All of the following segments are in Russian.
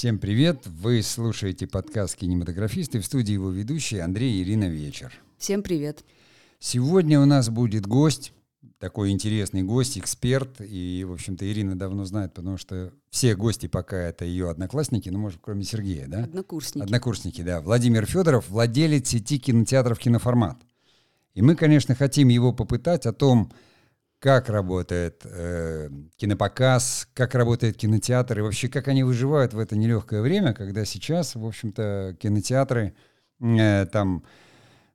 Всем привет! Вы слушаете подкаст «Кинематографисты». В студии его ведущий Андрей и Ирина Вечер. Всем привет! Сегодня у нас будет гость, такой интересный гость, эксперт. И, в общем-то, Ирина давно знает, потому что все гости пока это ее одноклассники, ну, может, кроме Сергея, да? Однокурсники. Однокурсники, да. Владимир Федоров, владелец сети кинотеатров «Киноформат». И мы, конечно, хотим его попытать о том, как работает э, кинопоказ, как работает кинотеатр и вообще как они выживают в это нелегкое время, когда сейчас, в общем-то, кинотеатры э, там,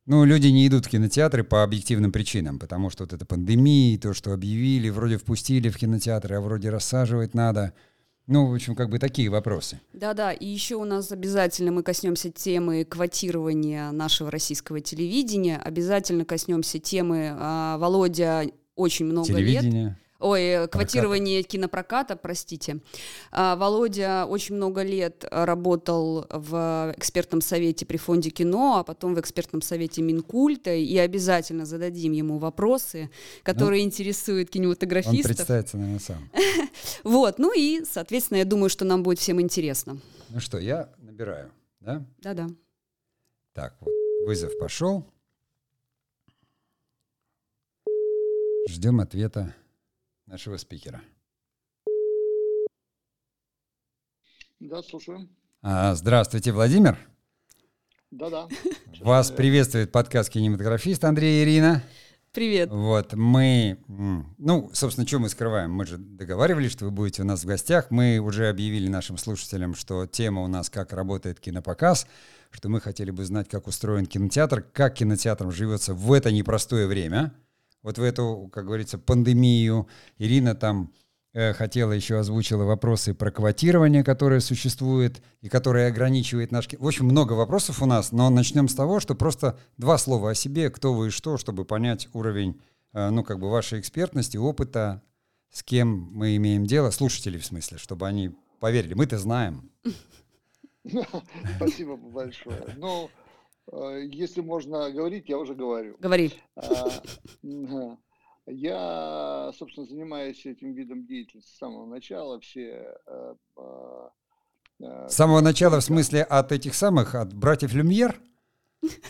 ну, люди не идут в кинотеатры по объективным причинам, потому что вот это пандемия, то, что объявили, вроде впустили в кинотеатры, а вроде рассаживать надо. Ну, в общем, как бы такие вопросы. Да-да, и еще у нас обязательно мы коснемся темы квотирования нашего российского телевидения, обязательно коснемся темы а, Володя очень много Телевидение. лет. Ой, э, квотирование проката. кинопроката, простите. А, Володя очень много лет работал в экспертном совете при фонде кино, а потом в экспертном совете Минкульта, и обязательно зададим ему вопросы, которые ну, интересуют кинематографистов. Он представится, наверное, сам. Вот, ну и, соответственно, я думаю, что нам будет всем интересно. Ну что, я набираю, да? Да-да. Так, вот вызов пошел. Ждем ответа нашего спикера. Да, слушаю. А, здравствуйте, Владимир. Да-да. Вас приветствует подкаст «Кинематографист» Андрей и Ирина. Привет. Вот, мы, ну, собственно, что мы скрываем? Мы же договаривались, что вы будете у нас в гостях. Мы уже объявили нашим слушателям, что тема у нас «Как работает кинопоказ», что мы хотели бы знать, как устроен кинотеатр, как кинотеатрам живется в это непростое время – вот в эту, как говорится, пандемию. Ирина там э, хотела еще озвучила вопросы про квотирование, которое существует и которое ограничивает наш... В общем, много вопросов у нас, но начнем с того, что просто два слова о себе, кто вы и что, чтобы понять уровень, э, ну, как бы вашей экспертности, опыта, с кем мы имеем дело, слушатели в смысле, чтобы они поверили. Мы-то знаем. Спасибо большое. Ну, Э, если можно говорить, я уже говорю. Говори. А, я, собственно, занимаюсь этим видом деятельности с самого начала. Все э, э, с самого начала, в смысле, от этих самых, от братьев Люмьер?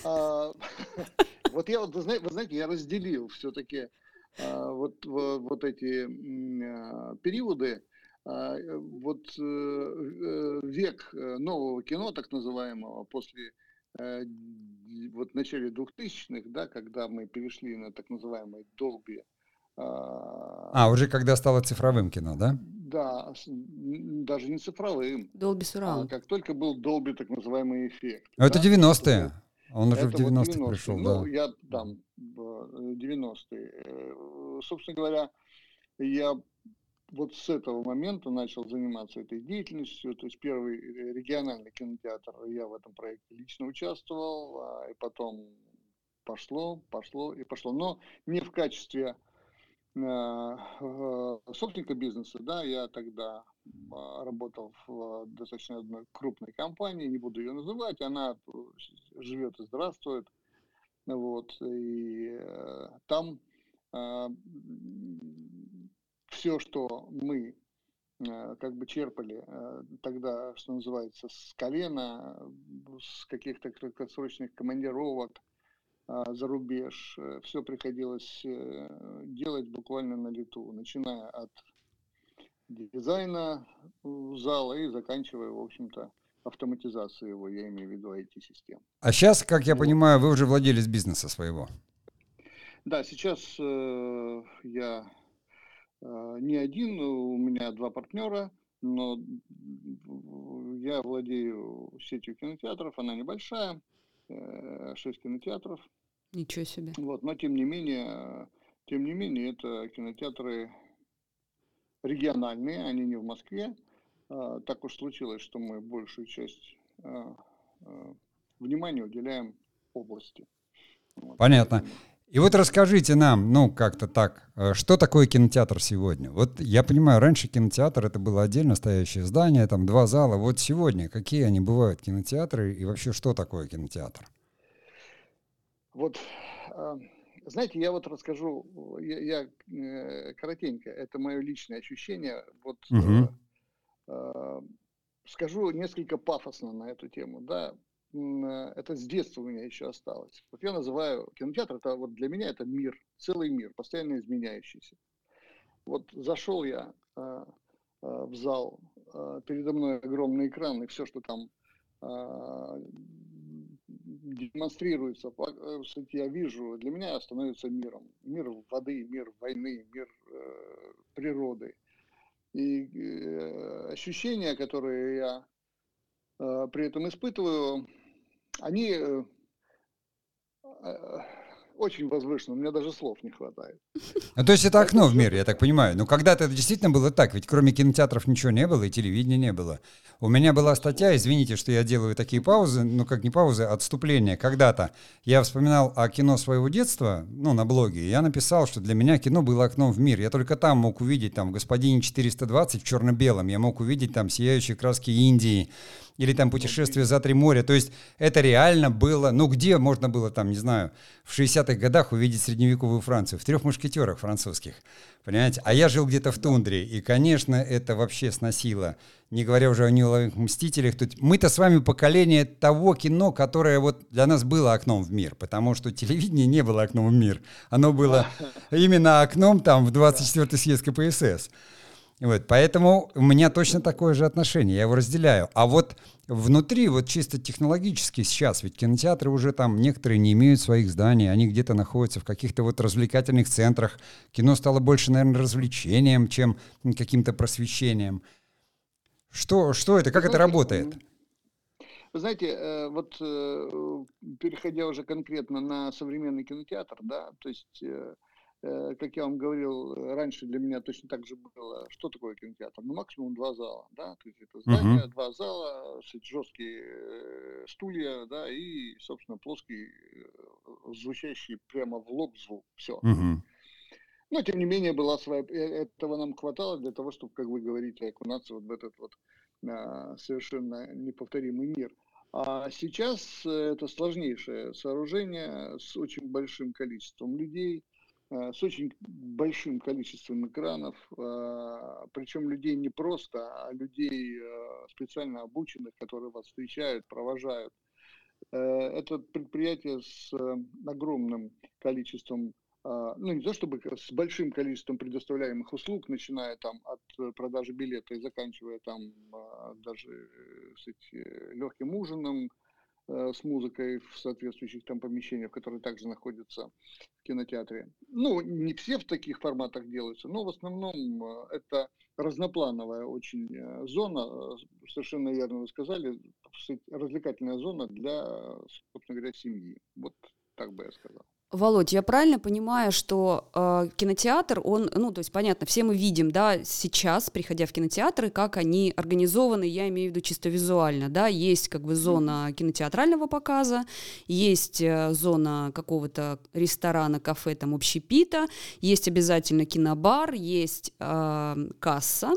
А, вот я, вы знаете, я разделил все-таки вот, вот эти периоды. Вот век нового кино, так называемого, после Э, вот в начале 2000-х, да, когда мы перешли на так называемый Dolby. А, а, уже когда стало цифровым кино, да? Да, даже не цифровым. Dolby Surround. А как только был Dolby так называемый эффект. А да, это 90-е. Он уже это в 90-е вот 90 пришел, ну, да. я там, 90-е. Э, собственно говоря, я вот с этого момента начал заниматься этой деятельностью. То есть первый э, региональный кинотеатр, я в этом проекте лично участвовал, а, и потом пошло, пошло и пошло. Но не в качестве э, собственника бизнеса, да, я тогда а, работал в достаточно одной крупной компании, не буду ее называть, она живет и здравствует, вот, и э, там а, все, что мы э, как бы черпали э, тогда, что называется, с колена, с каких-то краткосрочных командировок э, за рубеж, все приходилось делать буквально на лету, начиная от дизайна зала и заканчивая, в общем-то, автоматизацией его, я имею в виду IT-систем. А сейчас, как я понимаю, вы уже владелец бизнеса своего? Да, сейчас э, я Э, не один, у меня два партнера, но я владею сетью кинотеатров, она небольшая, 6 э, кинотеатров. Ничего себе. Вот, но тем не менее, тем не менее, это кинотеатры региональные, они не в Москве. Э, так уж случилось, что мы большую часть внимания уделяем области. Понятно. И вот расскажите нам, ну, как-то так, э, что такое кинотеатр сегодня? Вот я понимаю, раньше кинотеатр это было отдельно стоящее здание, там два зала. Вот сегодня какие они бывают, кинотеатры, и вообще что такое кинотеатр? Вот, э, знаете, я вот расскажу, я, я э, коротенько, это мое личное ощущение. Вот угу. скажу несколько пафосно на эту тему, да, это с детства у меня еще осталось. Вот я называю кинотеатр, это вот для меня это мир, целый мир, постоянно изменяющийся. Вот зашел я э, э, в зал, э, передо мной огромный экран, и все, что там э, демонстрируется, э, я вижу, для меня становится миром. Мир воды, мир войны, мир э, природы. И э, ощущения, которые я э, при этом испытываю, они э, э очень возвышенно, у меня даже слов не хватает. Ну, то есть это окно в мир, я так понимаю. Но когда-то это действительно было так, ведь кроме кинотеатров ничего не было и телевидения не было. У меня была статья, извините, что я делаю такие паузы, ну как не паузы, а отступления. Когда-то я вспоминал о кино своего детства, ну на блоге, и я написал, что для меня кино было окном в мир. Я только там мог увидеть, там, в «Господине 420» в черно-белом, я мог увидеть там сияющие краски Индии, или там путешествие за три моря. То есть это реально было, ну где можно было там, не знаю, в 60-х годах увидеть средневековую Францию? В трех мушкетерах французских, понимаете? А я жил где-то в тундре, и, конечно, это вообще сносило. Не говоря уже о неуловимых мстителях. Тут мы-то с вами поколение того кино, которое вот для нас было окном в мир, потому что телевидение не было окном в мир. Оно было именно окном там в 24-й съезд КПСС. Вот, поэтому у меня точно такое же отношение, я его разделяю. А вот внутри, вот чисто технологически сейчас, ведь кинотеатры уже там некоторые не имеют своих зданий, они где-то находятся в каких-то вот развлекательных центрах. Кино стало больше, наверное, развлечением, чем каким-то просвещением. Что, что это, как это работает? Вы знаете, э, вот э, переходя уже конкретно на современный кинотеатр, да, то есть Э, как я вам говорил, раньше для меня точно так же было, что такое кинотеатр? Ну, максимум два зала, да, то есть это здание, uh-huh. два зала, жесткие э, стулья, да, и, собственно, плоский, э, звучащий прямо в лоб звук, все. Uh-huh. Но, тем не менее, была своя... Этого нам хватало для того, чтобы, как вы говорите, окунаться вот в этот вот а, совершенно неповторимый мир. А сейчас это сложнейшее сооружение с очень большим количеством людей, Э, с очень большим количеством экранов, э, причем людей не просто, а людей э, специально обученных, которые вас встречают, провожают. Это предприятие с огромным количеством, ну не то чтобы с большим количеством предоставляемых услуг, начиная там от продажи билета и заканчивая там даже кстати, легким ужином, Э, с музыкой в соответствующих там помещениях, которые также находятся в кинотеатре. Ну, не все в таких форматах делаются, но в основном э, это разноплановая очень э, зона, совершенно верно вы сказали, развлекательная зона для, собственно говоря, семьи. Вот так бы я сказал. Володь, я правильно понимаю, что э, кинотеатр, он, ну, то есть, понятно, все мы видим, да, сейчас, приходя в кинотеатры, как они организованы, я имею в виду чисто визуально, да, есть как бы зона кинотеатрального показа, есть э, зона какого-то ресторана, кафе, там, общепита, есть обязательно кинобар, есть э, касса,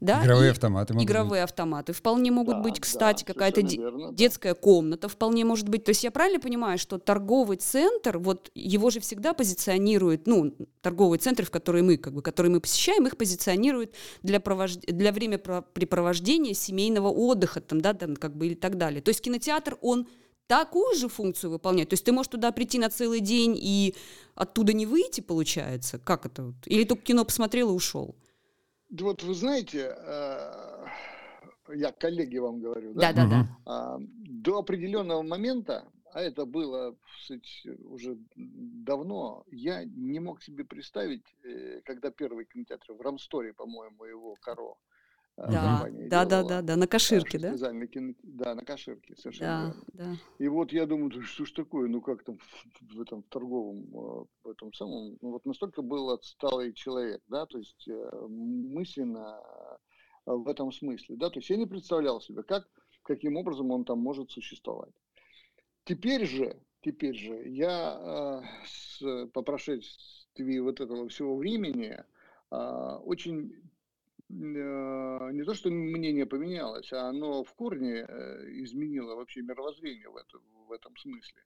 да. Игровые автоматы. Игровые быть. автоматы вполне могут да, быть, кстати, да, какая-то де- детская комната вполне может быть. То есть я правильно понимаю, что торговый центр, вот его же всегда позиционируют, ну, торговые центры, в которые мы, как бы, которые мы посещаем, их позиционируют для, провож... для времяпрепровождения семейного отдыха, там, да, там, как бы, и так далее. То есть кинотеатр, он такую же функцию выполняет? То есть ты можешь туда прийти на целый день и оттуда не выйти, получается? Как это? Или только кино посмотрел и ушел? Вот вы знаете, э, я коллеги вам говорю, да? Да, да, да. А, до определенного момента а это было кстати, уже давно, я не мог себе представить, э, когда первый кинотеатр в Рамсторе, по-моему, его Каро, э, да, да, да, да, да, на Каширке, да? Кино... Да, на Каширке, совершенно да, Да. И вот я думаю, что ж такое, ну как там в, этом торговом, э, в этом самом, ну вот настолько был отсталый человек, да, то есть мысленно в этом смысле, да, то есть я не представлял себе, как, каким образом он там может существовать. Теперь же, теперь же я э, с, по прошествии вот этого всего времени э, очень э, не то, что мнение поменялось, а оно в корне э, изменило вообще мировоззрение в, это, в этом смысле.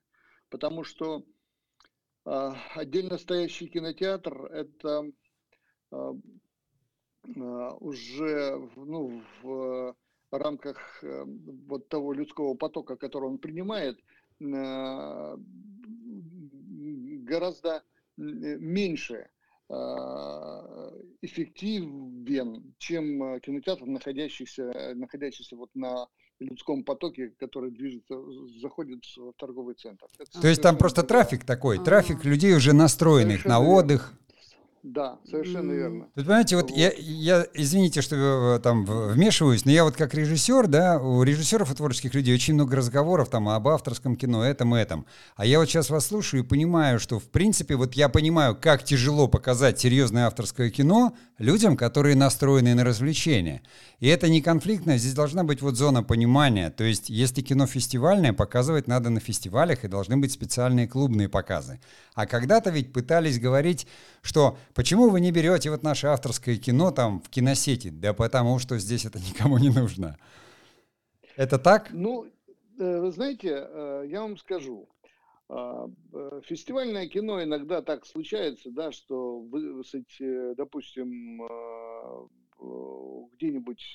Потому что э, отдельно стоящий кинотеатр – это э, э, уже ну, в рамках э, вот того людского потока, который он принимает, э, гораздо меньше эффективен, чем кинотеатр, находящийся, находящийся вот на людском потоке, который движется, заходит в торговый центр. Это То есть там просто трафик такой, трафик людей уже настроенных Совершенно на отдых, да, совершенно верно. Тут, понимаете, вот, вот. Я, я, извините, что э, там вмешиваюсь, но я вот как режиссер, да, у режиссеров и творческих людей очень много разговоров там об авторском кино, этом и этом. А я вот сейчас вас слушаю и понимаю, что, в принципе, вот я понимаю, как тяжело показать серьезное авторское кино людям, которые настроены на развлечения. И это не конфликтно, здесь должна быть вот зона понимания. То есть, если кино фестивальное, показывать надо на фестивалях, и должны быть специальные клубные показы. А когда-то ведь пытались говорить, что почему вы не берете вот наше авторское кино там в киносети? Да потому что здесь это никому не нужно. Это так? Ну, э, вы знаете, э, я вам скажу. А, э, фестивальное кино иногда так случается, да, что, вы, допустим, где-нибудь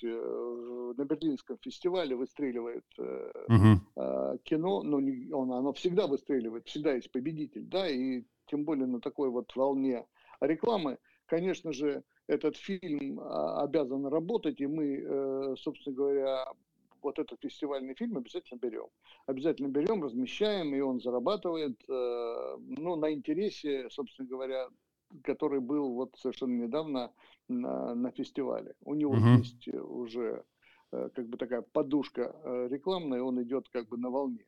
на Берлинском фестивале выстреливает uh-huh. кино, но он, оно всегда выстреливает, всегда есть победитель, да, и тем более на такой вот волне рекламы, конечно же, этот фильм а, обязан работать, и мы, собственно говоря, вот этот фестивальный фильм обязательно берем. Обязательно берем, размещаем, и он зарабатывает ну, на интересе, собственно говоря, который был вот совершенно недавно на, на фестивале. У него uh-huh. есть э, уже э, как бы такая подушка э, рекламная, он идет как бы на волне.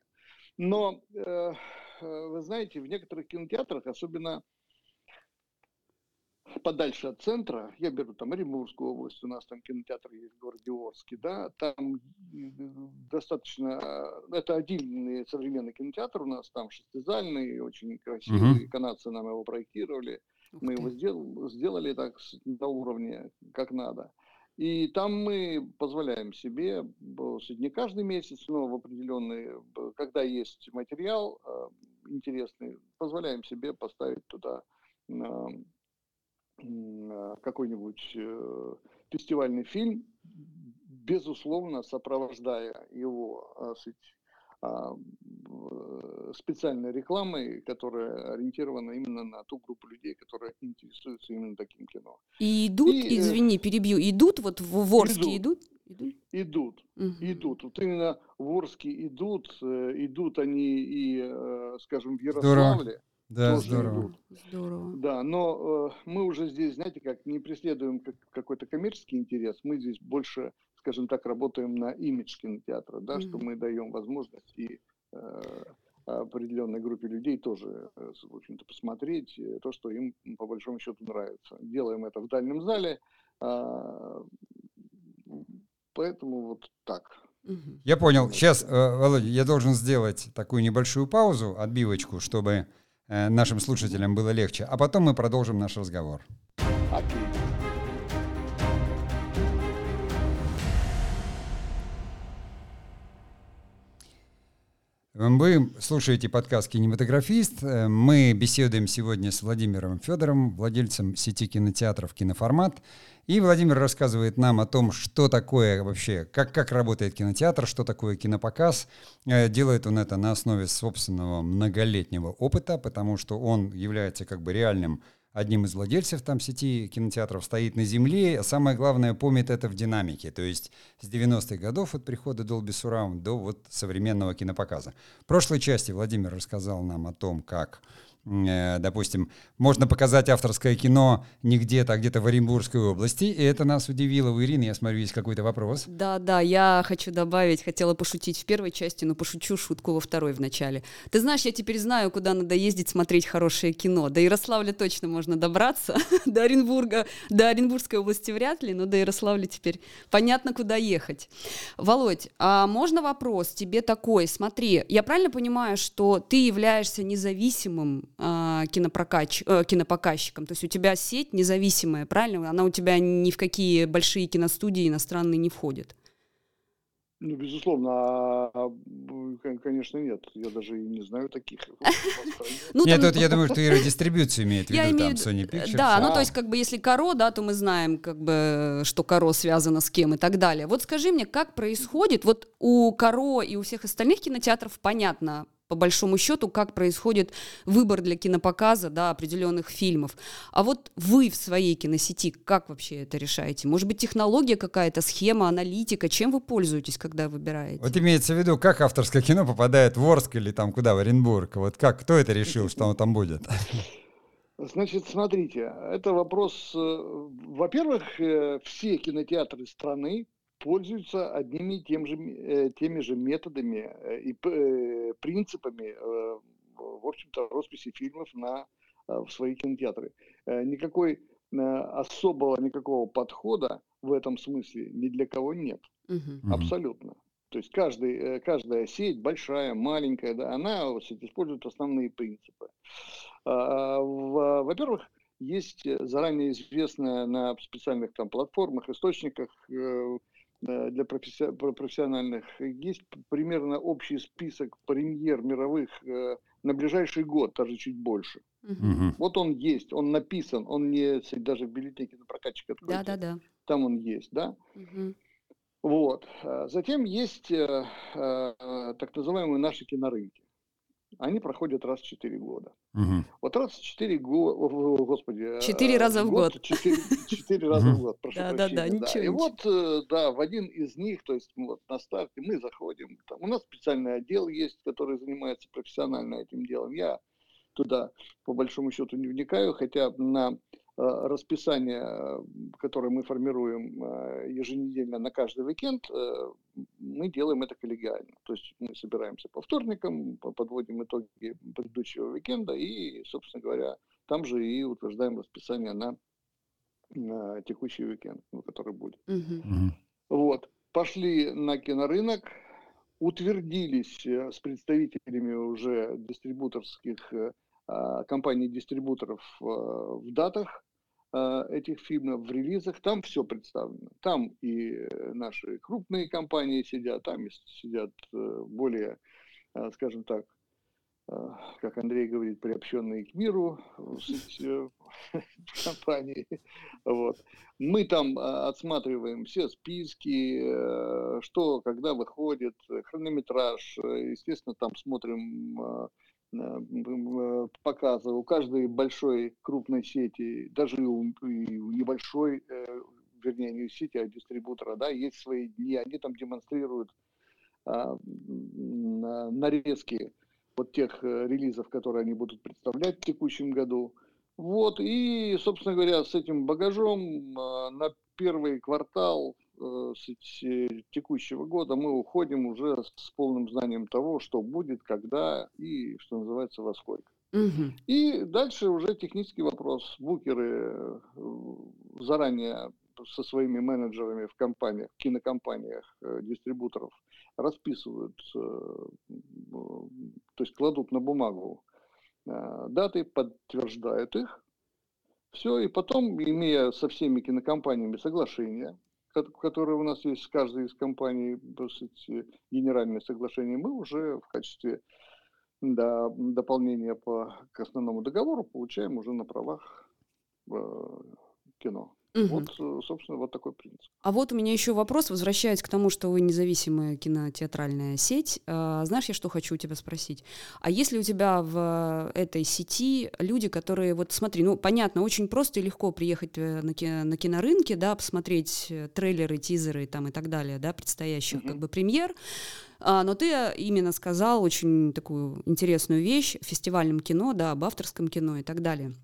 Но, вы знаете, в некоторых кинотеатрах, особенно подальше от центра, я беру там Оренбургскую область, у нас там кинотеатр есть в городе Орске, да, там достаточно, это отдельный современный кинотеатр у нас, там шестизальный, очень красивый, uh-huh. канадцы нам его проектировали, мы его сделали, сделали так на уровне, как надо. И там мы позволяем себе, не каждый месяц, но в определенные, когда есть материал э, интересный, позволяем себе поставить туда какой-нибудь э, фестивальный фильм, безусловно, сопровождая его э, суть, а, специальной рекламой, которая ориентирована именно на ту группу людей, которые интересуются именно таким кино. И идут, и, э, извини, перебью, идут вот в Орске идут? Идут, идут, угу. идут. Вот именно в Орске идут, э, идут они и, э, скажем, в Ярославле. Да, здорово. Идут. Здорово. Да, но э, мы уже здесь, знаете, как не преследуем как, какой-то коммерческий интерес, мы здесь больше скажем так, работаем на имидж кинотеатра, да, mm-hmm. что мы даем возможность и э, определенной группе людей тоже, э, в общем-то, посмотреть э, то, что им по большому счету нравится. Делаем это в дальнем зале, э, поэтому вот так. Я понял. Сейчас, э, Володя, я должен сделать такую небольшую паузу, отбивочку, чтобы нашим слушателям было легче, а потом мы продолжим наш разговор. Окей. Вы слушаете подкаст «Кинематографист». Мы беседуем сегодня с Владимиром Федором, владельцем сети кинотеатров «Киноформат». И Владимир рассказывает нам о том, что такое вообще, как, как работает кинотеатр, что такое кинопоказ. Э, делает он это на основе собственного многолетнего опыта, потому что он является как бы реальным одним из владельцев там сети кинотеатров, стоит на земле, а самое главное, помнит это в динамике, то есть с 90-х годов от прихода Dolby Surround до вот современного кинопоказа. В прошлой части Владимир рассказал нам о том, как допустим, можно показать авторское кино не где-то, а где-то в Оренбургской области, и это нас удивило. У Ирины, я смотрю, есть какой-то вопрос. Да, да, я хочу добавить, хотела пошутить в первой части, но пошучу шутку во второй в начале. Ты знаешь, я теперь знаю, куда надо ездить смотреть хорошее кино. До Ярославля точно можно добраться, до Оренбурга, до Оренбургской области вряд ли, но до Ярославля теперь понятно, куда ехать. Володь, а можно вопрос тебе такой? Смотри, я правильно понимаю, что ты являешься независимым э, кинопрокач, э, кинопоказчиком. То есть у тебя сеть независимая, правильно? Она у тебя ни в какие большие киностудии иностранные не входит. Ну, безусловно, а, а, конечно, нет. Я даже и не знаю таких. Ну, нет, тут я думаю, что Ира дистрибьюцию имеет в виду, там, Sony Pictures. Да, ну, то есть, как бы, если Каро, да, то мы знаем, как бы, что Каро связано с кем и так далее. Вот скажи мне, как происходит, вот у Каро и у всех остальных кинотеатров понятно, по большому счету, как происходит выбор для кинопоказа да, определенных фильмов. А вот вы в своей киносети как вообще это решаете? Может быть, технология какая-то, схема, аналитика? Чем вы пользуетесь, когда выбираете? Вот имеется в виду, как авторское кино попадает в Орск или там куда, в Оренбург? Вот как, кто это решил, что оно там будет? Значит, смотрите, это вопрос, э, во-первых, э, все кинотеатры страны пользуются одними и тем же, э, теми же методами э, и э, принципами, в общем-то, росписи фильмов на, в свои кинотеатры. Никакой особого никакого подхода в этом смысле ни для кого нет. Угу. Абсолютно. То есть каждый, каждая сеть, большая, маленькая, да, она использует основные принципы. А, во-первых, есть заранее известная на специальных там платформах, источниках для профессиональных. Есть примерно общий список премьер мировых э, на ближайший год, даже чуть больше. Угу. Вот он есть, он написан, он не даже в бюллетене на прокатчика. Да, да, да. Там он есть, да. Угу. Вот. А затем есть э, э, так называемые наши кинорынки они проходят раз в 4 года. Угу. Вот раз в 4 года, господи. 4 э, раза в год. 4, 4 раза в год, прошу да, прощения. Да, да, ничего, И вот, э, да, в один из них, то есть вот на старте мы заходим, там, у нас специальный отдел есть, который занимается профессионально этим делом. Я туда, по большому счету, не вникаю, хотя на расписание, которое мы формируем э, еженедельно на каждый уикенд, э, мы делаем это коллегиально. То есть мы собираемся по вторникам, подводим итоги предыдущего уикенда и, собственно говоря, там же и утверждаем расписание на, на текущий уикенд, который будет. Угу. Вот. Пошли на кинорынок, утвердились с представителями уже дистрибуторских компаний-дистрибуторов в датах, Э, этих фильмов в релизах, там все представлено. Там и э, наши крупные компании сидят, там сидят э, более, скажем так, как Андрей говорит, приобщенные к миру компании. Вот. Мы там отсматриваем все списки, что, когда выходит, хронометраж. Естественно, там смотрим Э, показа у каждой большой крупной сети, даже у, у небольшой, э, вернее, не сети, а дистрибутора, да, есть свои дни, они там демонстрируют а, нарезки вот тех э, релизов, которые они будут представлять в текущем году. Вот, и, собственно говоря, с этим багажом на первый квартал текущего года мы уходим уже с полным знанием того, что будет, когда и, что называется, во сколько. Угу. И дальше уже технический вопрос. Букеры э, заранее со своими менеджерами в компаниях, в кинокомпаниях, э, дистрибуторов расписывают, то есть кладут на бумагу даты, подтверждают их. Все, и потом, имея со всеми кинокомпаниями соглашение, которые у нас есть с каждой из компаний, сути, генеральное соглашение, мы уже в качестве да, дополнения по, к основному договору получаем уже на правах э, кино. Угу. Вот, э, собственно, вот такой принцип. А вот у меня еще вопрос, возвращаясь к тому, что вы независимая кинотеатральная сеть. А, знаешь, я что хочу у тебя спросить? А если у тебя в этой сети люди, которые, вот смотри, ну, понятно, очень просто и легко приехать э, на, кино, на кинорынке, да, посмотреть э, трейлеры, тизеры там и так далее, да, предстоящих угу. как бы премьер, а, но ты именно сказал очень такую интересную вещь в фестивальном кино, да, об авторском кино и так далее.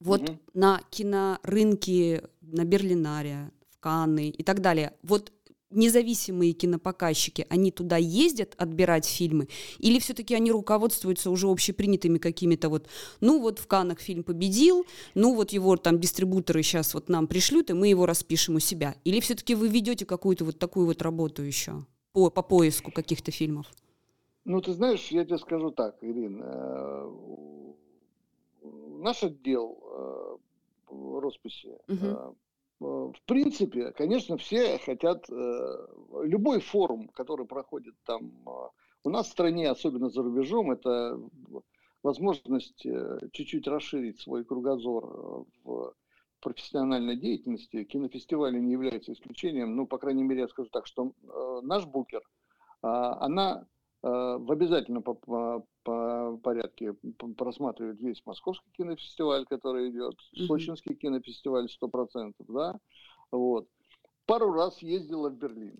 Вот угу. на кинорынке, на Берлинаре, в Канны и так далее, вот независимые кинопоказчики, они туда ездят отбирать фильмы, или все-таки они руководствуются уже общепринятыми какими-то вот, ну вот в Канах фильм победил, ну вот его там дистрибуторы сейчас вот нам пришлют, и мы его распишем у себя, или все-таки вы ведете какую-то вот такую вот работу еще по, по поиску каких-то фильмов? Ну, ты знаешь, я тебе скажу так, Ирина, э, наш отдел э, росписи угу. в принципе, конечно, все хотят, любой форум, который проходит там у нас в стране, особенно за рубежом, это возможность чуть-чуть расширить свой кругозор в профессиональной деятельности. Кинофестивали не являются исключением. Ну, по крайней мере, я скажу так, что наш букер, она в обязательном по, по, по порядке просматривает весь Московский кинофестиваль, который идет, mm-hmm. Сочинский кинофестиваль 100%, да, вот. Пару раз ездила в Берлин.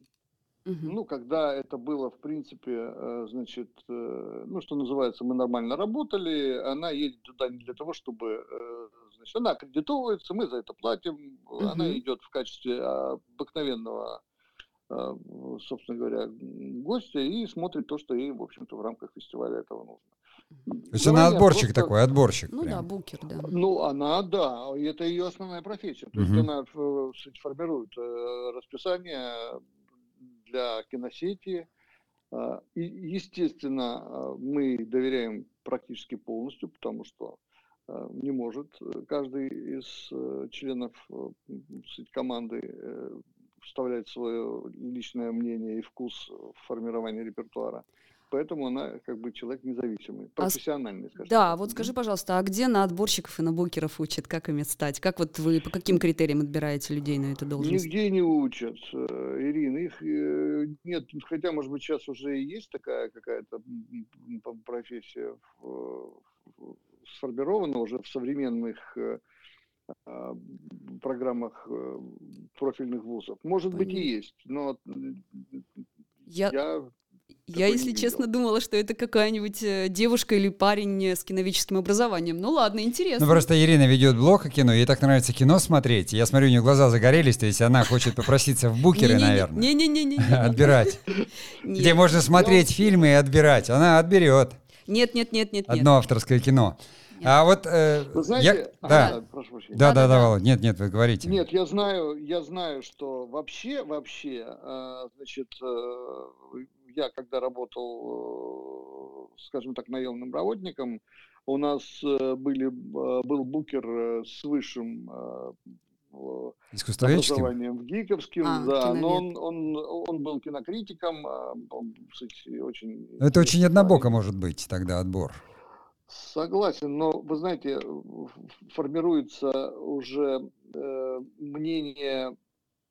Uh-huh. Ну, когда это было, в принципе, э, значит, э, ну, что называется, мы нормально работали, она едет туда не для того, чтобы, э, значит, она аккредитовывается, мы за это платим, uh-huh. она идет в качестве обыкновенного Э, собственно говоря, гостя и смотрит то, что ей, в общем-то, в рамках фестиваля этого нужно. То есть она отборщик просто... такой, отборщик. Ну прям. да, букер, да. Ну, она, да, это ее основная профессия. То есть она формирует э, расписание для киносети. Э, и, естественно, мы доверяем практически полностью, потому что не может каждый из членов команды вставлять свое личное мнение и вкус в формирование репертуара. Поэтому она как бы человек независимый, а профессиональный, а, скажем. Да, вот скажи, пожалуйста, а где на отборщиков и на букеров учат, как ими стать? Как вот вы, по каким критериям отбираете людей на эту должность? Нигде не учат, э, Ирина. Их э, нет, хотя, может быть, сейчас уже и есть такая какая-то профессия сформирована уже в современных э, программах э, профильных вузов. Может Понятно. быть и есть, но я, я я, если честно, думала, что это какая-нибудь э, девушка или парень с киновическим образованием. Ну ладно, интересно. Ну просто Ирина ведет блог о кино, ей так нравится кино смотреть. Я смотрю, у нее глаза загорелись, то есть она хочет попроситься в букеры, наверное. Не-не-не. Отбирать. Где можно смотреть фильмы и отбирать. Она отберет. Нет, нет, нет, нет. Одно авторское кино. А вот э, вы знаете, я, а, да, прошу прощения. Да, да, да, да, Володь, нет, нет, вы говорите. Нет, я знаю, я знаю, что вообще, вообще, э, значит, э, я когда работал, э, скажем так, наемным работником, у нас э, были, э, был букер э, с высшим э, образованием в Гиковским, а, да, но он, он, он был кинокритиком, а, он, кстати, очень... Это очень однобоко может быть тогда отбор. Согласен, но вы знаете, формируется уже э, мнение,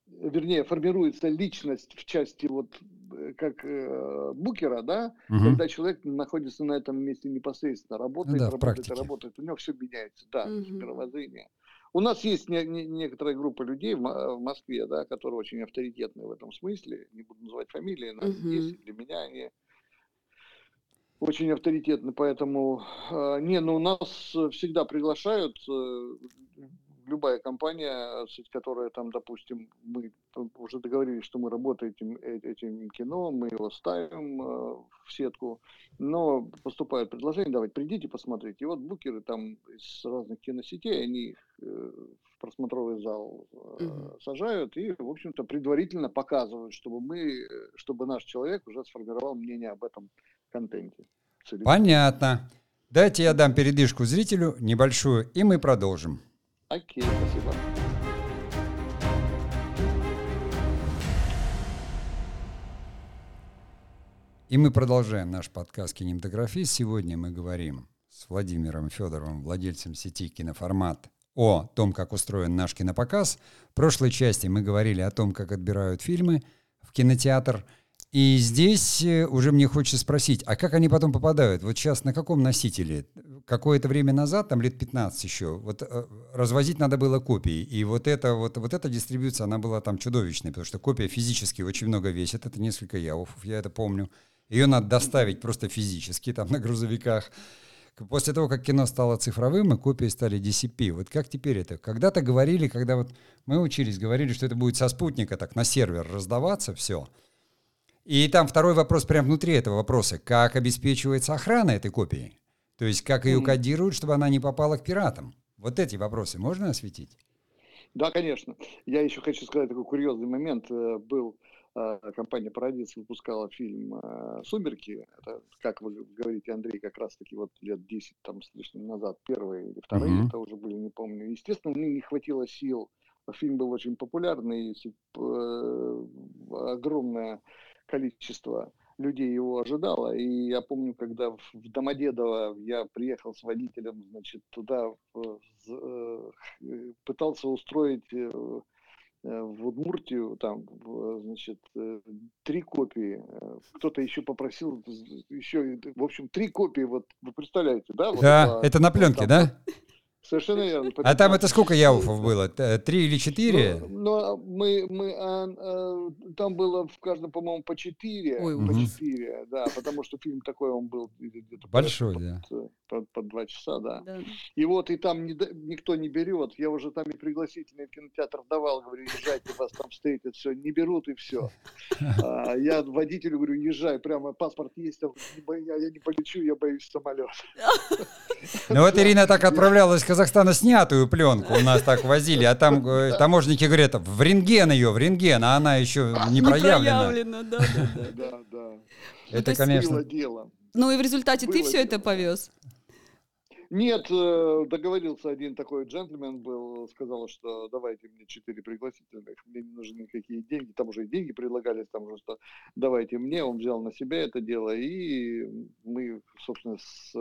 вернее, формируется личность в части вот э, как э, букера, да, угу. когда человек находится на этом месте непосредственно, работает, да, работает, работает, у него все меняется, да, угу. мировоззрение. У нас есть не, не, некоторая группа людей в, в Москве, да, которые очень авторитетны в этом смысле, не буду называть фамилии, но угу. есть для меня они очень авторитетны, поэтому э, не, ну нас всегда приглашают, э, любая компания, которая там, допустим, мы уже договорились, что мы работаем этим, э, этим кино, мы его ставим в сетку, но поступают предложения, давайте придите посмотреть. И вот букеры там из разных киносетей, они их в просмотровый зал э, сажают и, в общем-то, предварительно показывают, чтобы мы, чтобы наш человек уже сформировал мнение об этом контенте. Понятно. Дайте я дам передышку зрителю, небольшую, и мы продолжим. Окей, спасибо. И мы продолжаем наш подкаст «Кинематографист». Сегодня мы говорим с Владимиром Федоровым, владельцем сети «Киноформат», о том, как устроен наш кинопоказ. В прошлой части мы говорили о том, как отбирают фильмы в кинотеатр – и здесь э, уже мне хочется спросить, а как они потом попадают? Вот сейчас на каком носителе? Какое-то время назад, там лет 15 еще, вот э, развозить надо было копии. И вот, это, вот, вот эта дистрибьюция, она была там чудовищной, потому что копия физически очень много весит, это несколько явов, я это помню. Ее надо доставить просто физически, там на грузовиках. После того, как кино стало цифровым, и копии стали DCP. Вот как теперь это? Когда-то говорили, когда вот мы учились, говорили, что это будет со спутника так на сервер раздаваться все – и там второй вопрос прямо внутри этого вопроса. Как обеспечивается охрана этой копии? То есть как ее кодируют, чтобы она не попала к пиратам? Вот эти вопросы можно осветить? Да, конечно. Я еще хочу сказать такой курьезный момент. Э, был э, компания Парадис выпускала фильм э, «Сумерки». Это, как вы говорите, Андрей, как раз-таки вот лет 10 там, с лишним назад, первые или вторые, uh-huh. это уже были, не помню. Естественно, мне не хватило сил фильм был очень популярный, огромное количество людей его ожидало. И я помню, когда в Домодедово я приехал с водителем, значит, туда э, пытался устроить Э, в Удмуртию, там, значит, э, три копии. Э, кто-то еще попросил, еще, в общем, три копии, вот, вы представляете, да? Вот, да, это на пленке, там, да? Совершенно верно. А там это сколько яуфов было? Три или четыре? Ну, ну а мы, мы, а, а, там было в каждом, по-моему, по четыре. Ой, по четыре, да, потому что фильм такой, он был большой, под, да. Под, под, под два часа, да. да. И вот и там не, никто не берет. Я уже там и пригласительный в кинотеатр давал, говорю, езжайте, вас там встретят, все, не берут и все. А, я водителю говорю, езжай, прямо паспорт есть, я, я не полечу, я боюсь самолет. Ну вот Ирина так отправлялась Казахстана снятую пленку у нас так возили, а там э, таможники говорят, в рентген ее, в рентген, а она еще не проявлена. Не проявлена, да, да, да. да, Это, конечно... дело. Ну и в результате ты все это повез? Нет, э, договорился один такой джентльмен был, сказал, что давайте мне четыре пригласительных, мне не нужны никакие деньги, там уже и деньги предлагались, там уже что давайте мне, он взял на себя это дело, и мы, собственно, с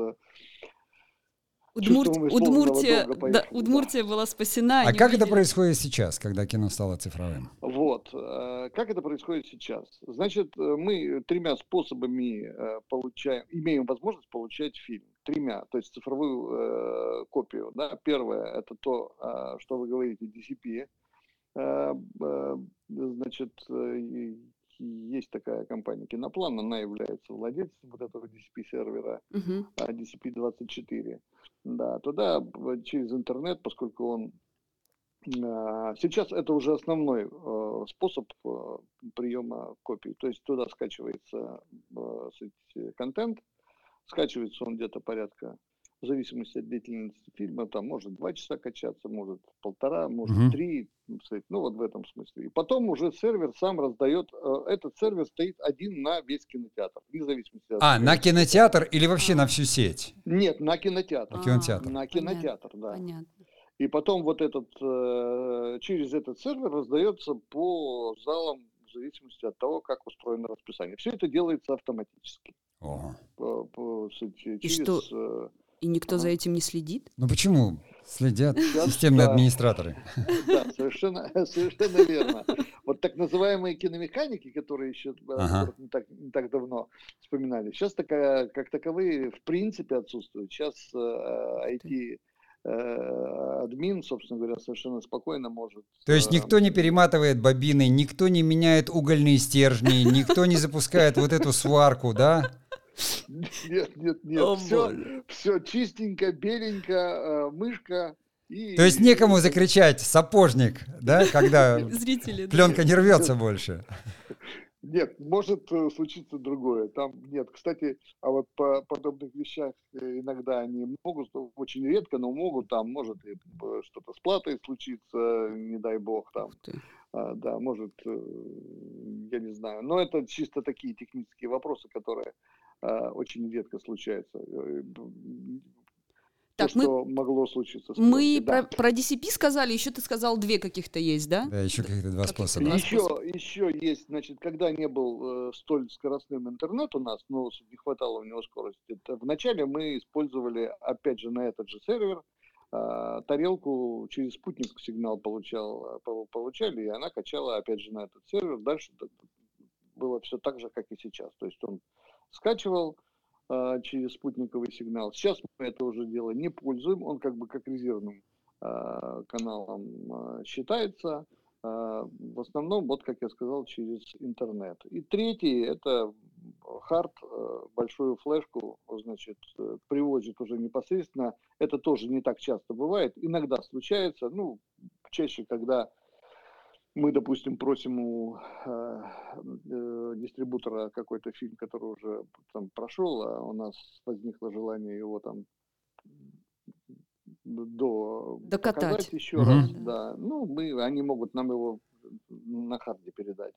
Удмурт... Удмуртия, да, Удмуртия была спасена. А как это происходит сейчас, когда кино стало цифровым? Вот, э, как это происходит сейчас? Значит, э, мы тремя способами э, получаем, имеем возможность получать фильм. Тремя, то есть цифровую копию. Да? Первое, это то, что вы говорите, DCP. Значит, есть такая компания Киноплан, она является владельцем вот этого DCP-сервера, uh-huh. DCP-24. Да, туда через интернет, поскольку он а, Сейчас это уже основной э, способ э, приема копий. То есть туда скачивается э, контент, скачивается он где-то порядка в зависимости от длительности фильма, там может два часа качаться, может полтора, может угу. три, ну вот в этом смысле. И потом уже сервер сам раздает, э, этот сервер стоит один на весь кинотеатр, вне зависимости от... А, на кинотеатр или вообще на всю сеть? Нет, на кинотеатр. На кинотеатр. На кинотеатр, да. Понятно. И потом вот этот, э, через этот сервер раздается по залам в зависимости от того, как устроено расписание. Все это делается автоматически. Ого. По, по, через, И что? Э, и никто за этим не следит? Ну почему? Следят Сейчас, системные да. администраторы. Да, совершенно, совершенно верно. Вот так называемые киномеханики, которые еще ага. не, так, не так давно вспоминали, сейчас такая, как таковые в принципе отсутствуют. Сейчас э, IT э, админ, собственно говоря, совершенно спокойно может. То есть никто не перематывает бобины, никто не меняет угольные стержни, никто не запускает вот эту сварку, да? Нет, нет, нет. О, все, все чистенько, беленько, э, мышка. И... То есть некому закричать «сапожник», да, когда Зрители, пленка не рвется больше. Нет, может э, случиться другое. Там нет. Кстати, а вот по подобных вещах э, иногда они могут, очень редко, но могут, там может и что-то с платой случиться, не дай бог, там. А, да, может, я не знаю. Но это чисто такие технические вопросы, которые очень редко случается. Э, так, то, мы, что могло случиться. Мы да. про, про DCP сказали, еще ты сказал две каких-то есть, да? Да, еще каких-то два способа. Еще, еще есть, значит, когда не был э, столь скоростным интернет у нас, но не хватало у него скорости, вначале мы использовали, опять же, на этот же сервер, э, тарелку через спутник сигнал получал, э, получали, и она качала, опять же, на этот сервер. Дальше было все так же, как и сейчас. То есть он скачивал э, через спутниковый сигнал. Сейчас мы это уже дело не пользуем, он как бы как резервным э, каналом э, считается. Э, в основном, вот как я сказал, через интернет. И третий это хард, э, большую флешку, значит, э, привозит уже непосредственно. Это тоже не так часто бывает. Иногда случается, ну, чаще, когда мы, допустим, просим у э, э, дистрибутора какой-то фильм, который уже там прошел, а у нас возникло желание его там до докатать еще mm-hmm. раз, да. Ну, мы, они могут нам его на харде передать.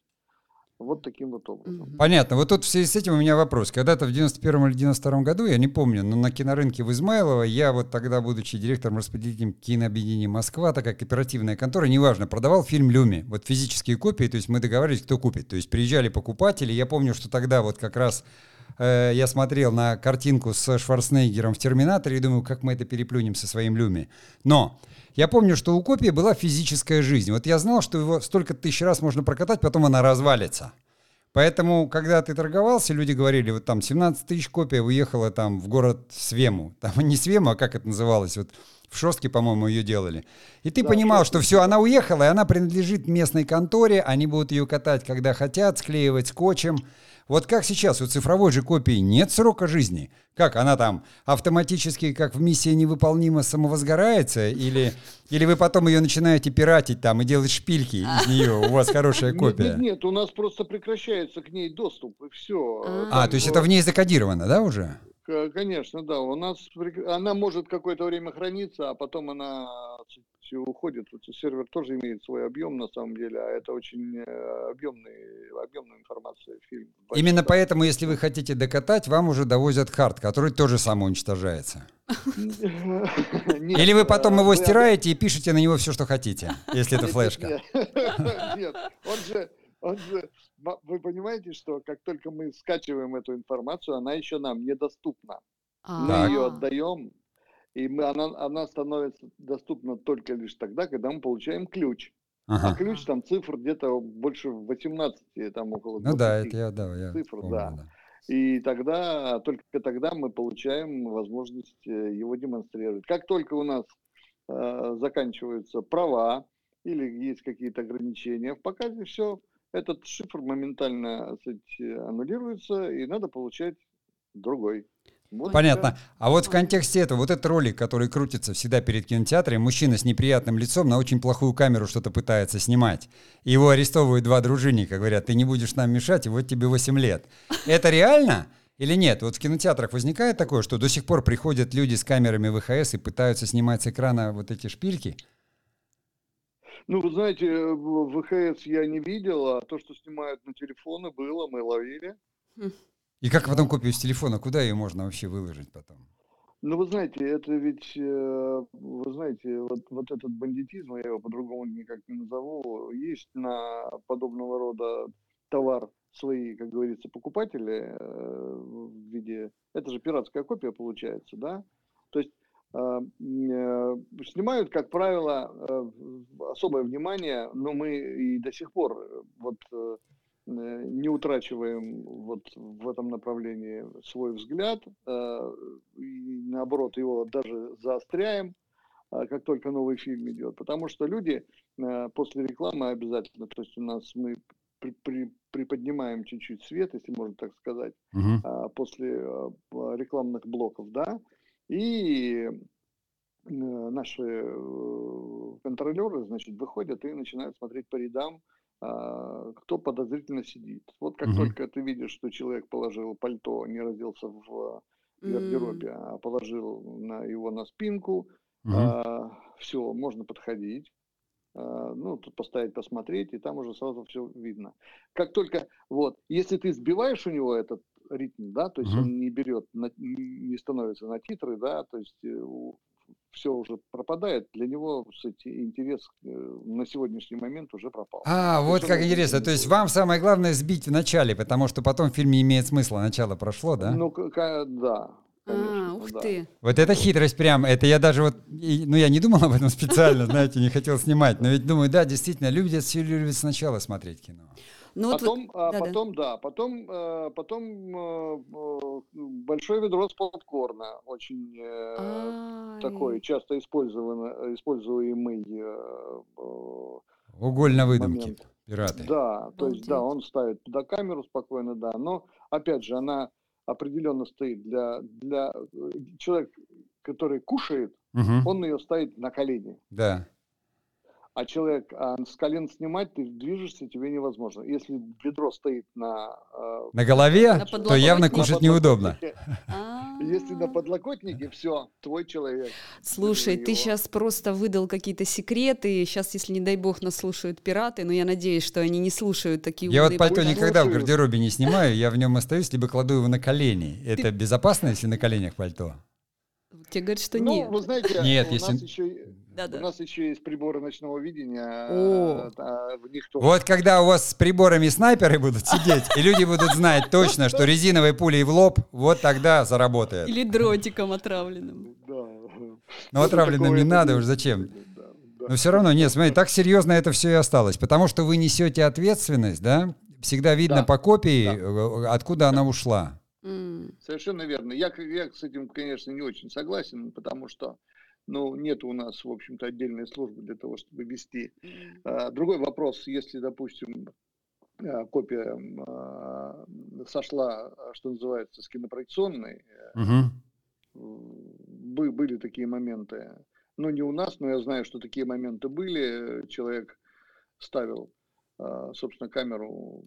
Вот таким вот образом. Понятно. Вот тут в связи с этим у меня вопрос. Когда-то в 91 или 92 году, я не помню, но на кинорынке в Измайлово, я вот тогда, будучи директором распределителем кинообъединения Москва, такая кооперативная контора, неважно, продавал фильм «Люми». Вот физические копии, то есть мы договаривались, кто купит. То есть приезжали покупатели. Я помню, что тогда вот как раз э, я смотрел на картинку с Шварценеггером в «Терминаторе» и думаю, как мы это переплюнем со своим «Люми». Но я помню, что у копии была физическая жизнь. Вот я знал, что его столько тысяч раз можно прокатать, потом она развалится. Поэтому, когда ты торговался, люди говорили, вот там 17 тысяч копий уехала там в город Свему. Там не Свему, а как это называлось? Вот в Шостке, по-моему, ее делали. И ты да, понимал, что все, она уехала, и она принадлежит местной конторе, они будут ее катать, когда хотят, склеивать скотчем. Вот как сейчас у цифровой же копии нет срока жизни? Как она там автоматически, как в миссии невыполнима, самовозгорается? Или, или вы потом ее начинаете пиратить там и делать шпильки из нее? У вас хорошая копия. Нет, нет, нет, у нас просто прекращается к ней доступ, и все. А, то есть это в ней закодировано, да, уже? Конечно, да. У нас она может какое-то время храниться, а потом она уходит. Сервер тоже имеет свой объем на самом деле, а это очень э, объемный, объемная информация. Фильм. Именно поэтому, если вы хотите докатать, вам уже довозят хард, который тоже самоуничтожается. Или вы потом его стираете и пишете на него все, что хотите, если это флешка. Нет, он же, он же вы понимаете, что как только мы скачиваем эту информацию, она еще нам недоступна. А-а-а. Мы ее отдаем, и мы, она, она становится доступна только лишь тогда, когда мы получаем ключ. Ага. А ключ там цифр где-то больше 18, там около 20 Ну да, это я, да, я цифр, помню, да. да. И тогда, только тогда мы получаем возможность э, его демонстрировать. Как только у нас э, заканчиваются права или есть какие-то ограничения в показе, все, этот шифр моментально кстати, аннулируется, и надо получать другой. Вот Понятно. Это... А вот в контексте этого, вот этот ролик, который крутится всегда перед кинотеатром, мужчина с неприятным лицом на очень плохую камеру что-то пытается снимать. Его арестовывают два дружинника, говорят, ты не будешь нам мешать, и вот тебе 8 лет. Это реально? Или нет? Вот в кинотеатрах возникает такое, что до сих пор приходят люди с камерами ВХС и пытаются снимать с экрана вот эти шпильки? Ну, вы знаете, в ВХС я не видел, а то, что снимают на телефоны, было, мы ловили. И как потом копию с телефона, куда ее можно вообще выложить потом? Ну, вы знаете, это ведь, э, вы знаете, вот, вот этот бандитизм, я его по-другому никак не назову, есть на подобного рода товар свои, как говорится, покупатели э, в виде... Это же пиратская копия получается, да? То есть э, снимают, как правило, особое внимание, но мы и до сих пор вот не утрачиваем вот в этом направлении свой взгляд, и наоборот его даже заостряем, как только новый фильм идет, потому что люди после рекламы обязательно, то есть у нас мы при, при, приподнимаем чуть-чуть свет, если можно так сказать, угу. после рекламных блоков, да, и э, наши э, контролеры, значит, выходят и начинают смотреть по рядам, кто подозрительно сидит. Вот как угу. только ты видишь, что человек положил пальто, не разделся в гардеробе, mm. а положил на его на спинку, угу. а, все, можно подходить. А, ну, тут поставить, посмотреть, и там уже сразу все видно. Как только, вот, если ты сбиваешь у него этот ритм, да, то есть mm-hmm. он не берет, на, не становится на титры, да, то есть э, все уже пропадает, для него кстати, интерес э, на сегодняшний момент уже пропал. А, то вот как интересно. То есть вам самое главное сбить в начале, потому что потом в фильме имеет смысл, начало прошло, да? Ну, да. Конечно, а, ух да. ты. Вот это хитрость прям, это я даже вот, ну я не думал об этом специально, знаете, не хотел снимать, но ведь думаю, да, действительно, люди все любят сначала смотреть кино. Ну, потом, вот, а, да, потом, да, да потом, а, потом а, большое ведро с попкорна, очень а такой часто использованный, используемый Уголь на выдумке, момент. пираты. Да, то есть, да, он ставит туда камеру спокойно, да, но, опять же, она определенно стоит для, для человека, который кушает, угу. он ее ставит на колени. Да. А человек а с колен снимать, ты движешься, тебе невозможно. Если ведро стоит на... Э, на голове, на то явно кушать неудобно. Если на подлокотнике, все, твой человек. Слушай, ты сейчас просто выдал какие-то секреты. Сейчас, если, не дай бог, нас слушают пираты, но я надеюсь, что они не слушают такие Я вот пальто никогда в гардеробе не снимаю, я в нем остаюсь, либо кладу его на колени. Это безопасно, если на коленях пальто? Тебе говорят, что ну, нет. вы знаете, нет, у если... нас еще да, да. У нас еще есть приборы ночного видения. О. А, в них тоже... Вот когда у вас с приборами снайперы будут сидеть, и люди будут знать точно, что резиновой пулей в лоб, вот тогда заработает. Или дротиком отравленным. Да. Ну, отравленным не надо уж, зачем? Но все равно, нет, смотри, так серьезно это все и осталось. Потому что вы несете ответственность, да? Всегда видно да. по копии, да. Э, откуда она ушла. Совершенно верно. Я, я с этим, конечно, не очень согласен, потому что ну, нет у нас, в общем-то, отдельной службы для того, чтобы вести. А, другой вопрос, если, допустим, а, копия а, сошла, что называется, с кинопроекционной, угу. были такие моменты. Ну, не у нас, но я знаю, что такие моменты были. Человек ставил собственно, камеру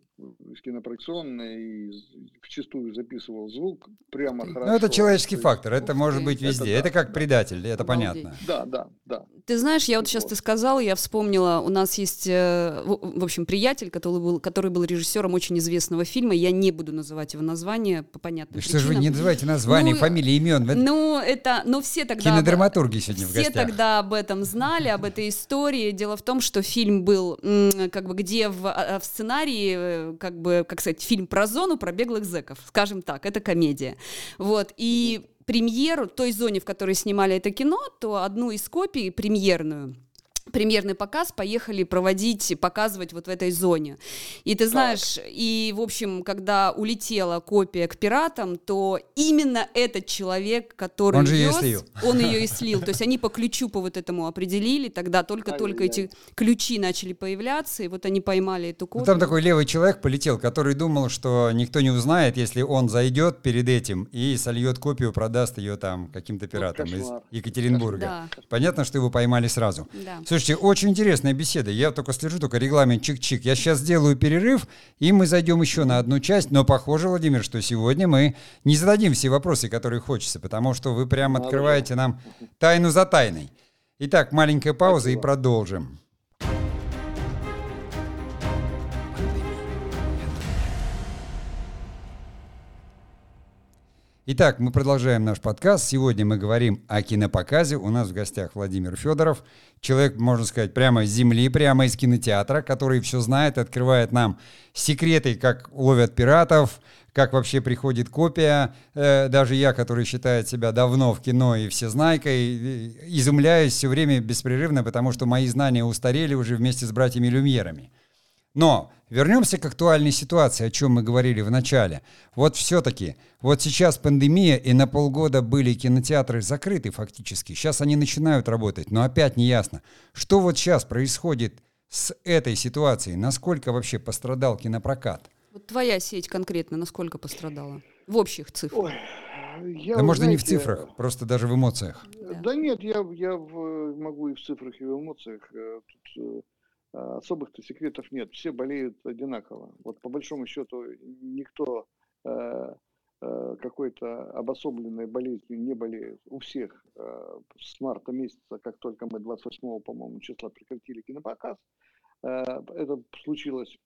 из кинопроекционной и вчастую записывал звук прямо хорошо. Ну, это человеческий фактор, это может быть везде. Это, это как да, предатель, это понятно. Да, да, да. Ты знаешь, я вот сейчас ты сказала, я вспомнила, у нас есть, э, в общем, приятель, который был, который был режиссером очень известного фильма, я не буду называть его название по понятным да причинам. Что же вы не называете название, ну, фамилии, имен? Ну, это, ну, все тогда... Кинодраматурги сегодня Все тогда об этом знали, об этой истории. Дело в том, что фильм был, как бы, где в, а, в сценарии, э, как бы, как сказать, фильм про зону, про беглых зэков, скажем так, это комедия. Вот, и премьеру той зоне, в которой снимали это кино, то одну из копий, премьерную, премьерный показ поехали проводить, показывать вот в этой зоне. И ты знаешь, так. и, в общем, когда улетела копия к пиратам, то именно этот человек, который он же вез, ее слил. он ее и слил. То есть они по ключу по вот этому определили, тогда только-только эти ключи начали появляться, и вот они поймали эту копию. Ну, там такой левый человек полетел, который думал, что никто не узнает, если он зайдет перед этим и сольет копию, продаст ее там каким-то пиратам из Екатеринбурга. Да. Понятно, что его поймали сразу. Да. Слушайте, очень интересная беседа. Я только слежу, только регламент чик-чик. Я сейчас сделаю перерыв, и мы зайдем еще на одну часть. Но похоже, Владимир, что сегодня мы не зададим все вопросы, которые хочется, потому что вы прямо открываете нам тайну за тайной. Итак, маленькая пауза и продолжим. Итак, мы продолжаем наш подкаст. Сегодня мы говорим о кинопоказе. У нас в гостях Владимир Федоров, человек, можно сказать, прямо с земли, прямо из кинотеатра, который все знает, открывает нам секреты, как ловят пиратов, как вообще приходит копия. Э, даже я, который считает себя давно в кино и всезнайкой, изумляюсь все время беспрерывно, потому что мои знания устарели уже вместе с братьями Люмьерами. Но вернемся к актуальной ситуации, о чем мы говорили в начале. Вот все-таки, вот сейчас пандемия, и на полгода были кинотеатры закрыты фактически. Сейчас они начинают работать, но опять не ясно, что вот сейчас происходит с этой ситуацией, насколько вообще пострадал кинопрокат. Вот твоя сеть конкретно насколько пострадала? В общих цифрах. Ой, я, да можно знаете, не в цифрах, просто даже в эмоциях. Да, да нет, я, я в, могу и в цифрах, и в эмоциях. Э, тут э, особых-то секретов нет, все болеют одинаково. Вот по большому счету никто э, э, какой-то обособленной болезнью не болеет. У всех с марта месяца, как только мы 28 по-моему, числа прекратили кинопоказ, это случилось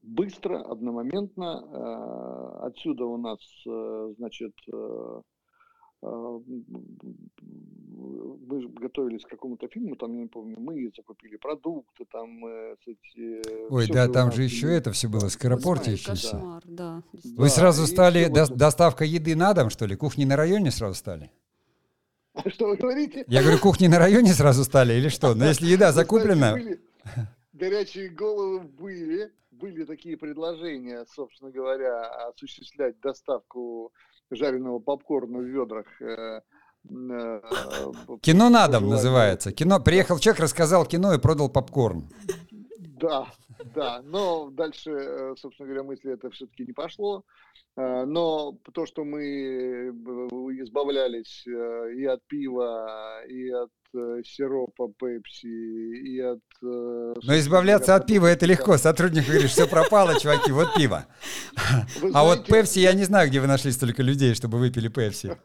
быстро, одномоментно. Отсюда у нас, значит, э, а, мы готовились к какому-то фильму, там, я не помню, мы закупили продукты, там, э, эти... Ой, да, там же еще это все было, скоропортящееся. Кошмар, да. Вы да, сразу стали, до, вот... доставка еды на дом, что ли? Кухни на районе сразу стали? Что вы говорите? Я говорю, кухни на районе сразу стали или что? Но если еда закуплена... Горячие головы были, были такие предложения, собственно говоря, осуществлять доставку жареного попкорна в ведрах. Э, э, кино на дом называется. Кино. Приехал человек, рассказал кино и продал попкорн. Да, да. Но дальше, э, собственно говоря, мысли это все-таки не пошло. Но то, что мы избавлялись и от пива, и от э, сиропа Пепси, и от... Э, Но избавляться от пива это легко. Сотрудник говорит, все пропало, чуваки, вот пиво. а вот Пепси, я не знаю, где вы нашли столько людей, чтобы выпили Пепси.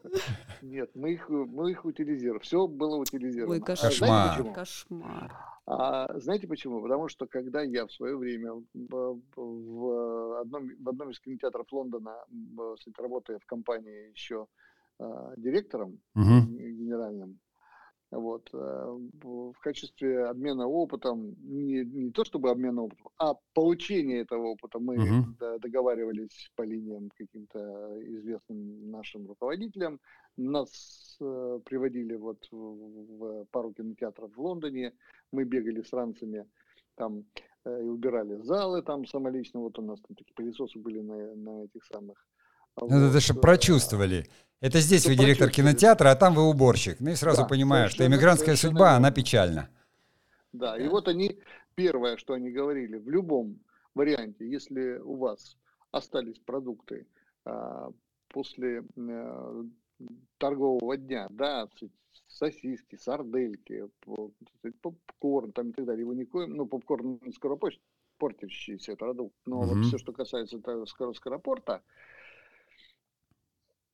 Нет, мы их, мы их утилизировали. Все было утилизировано. Ой, кошмар. А кошмар. А знаете почему? Потому что когда я в свое время в, одном, в одном из кинотеатров Лондона, работая в компании еще э, директором uh-huh. генеральным, вот, э, в качестве обмена опытом, не, не то чтобы обмена опытом, а получения этого опыта мы uh-huh. договаривались по линиям каким-то известным нашим руководителям, нас э, приводили вот в, в пару кинотеатров в Лондоне, мы бегали с ранцами там э, и убирали залы там самолично, вот у нас там такие пылесосы были на, на этих самых. Ну, вот. это чтобы прочувствовали. Это здесь вы директор кинотеатра, а там вы уборщик. Ну и сразу да, понимаешь, что иммигрантская судьба, она печальна. Да, и вот они, первое, что они говорили, в любом варианте, если у вас остались продукты а, после а, торгового дня, да, сосиски, сардельки, попкорн там и так далее. Его никоим, ну, попкорн скоропортящийся продукт, но mm-hmm. вот все, что касается скоро скоропорта,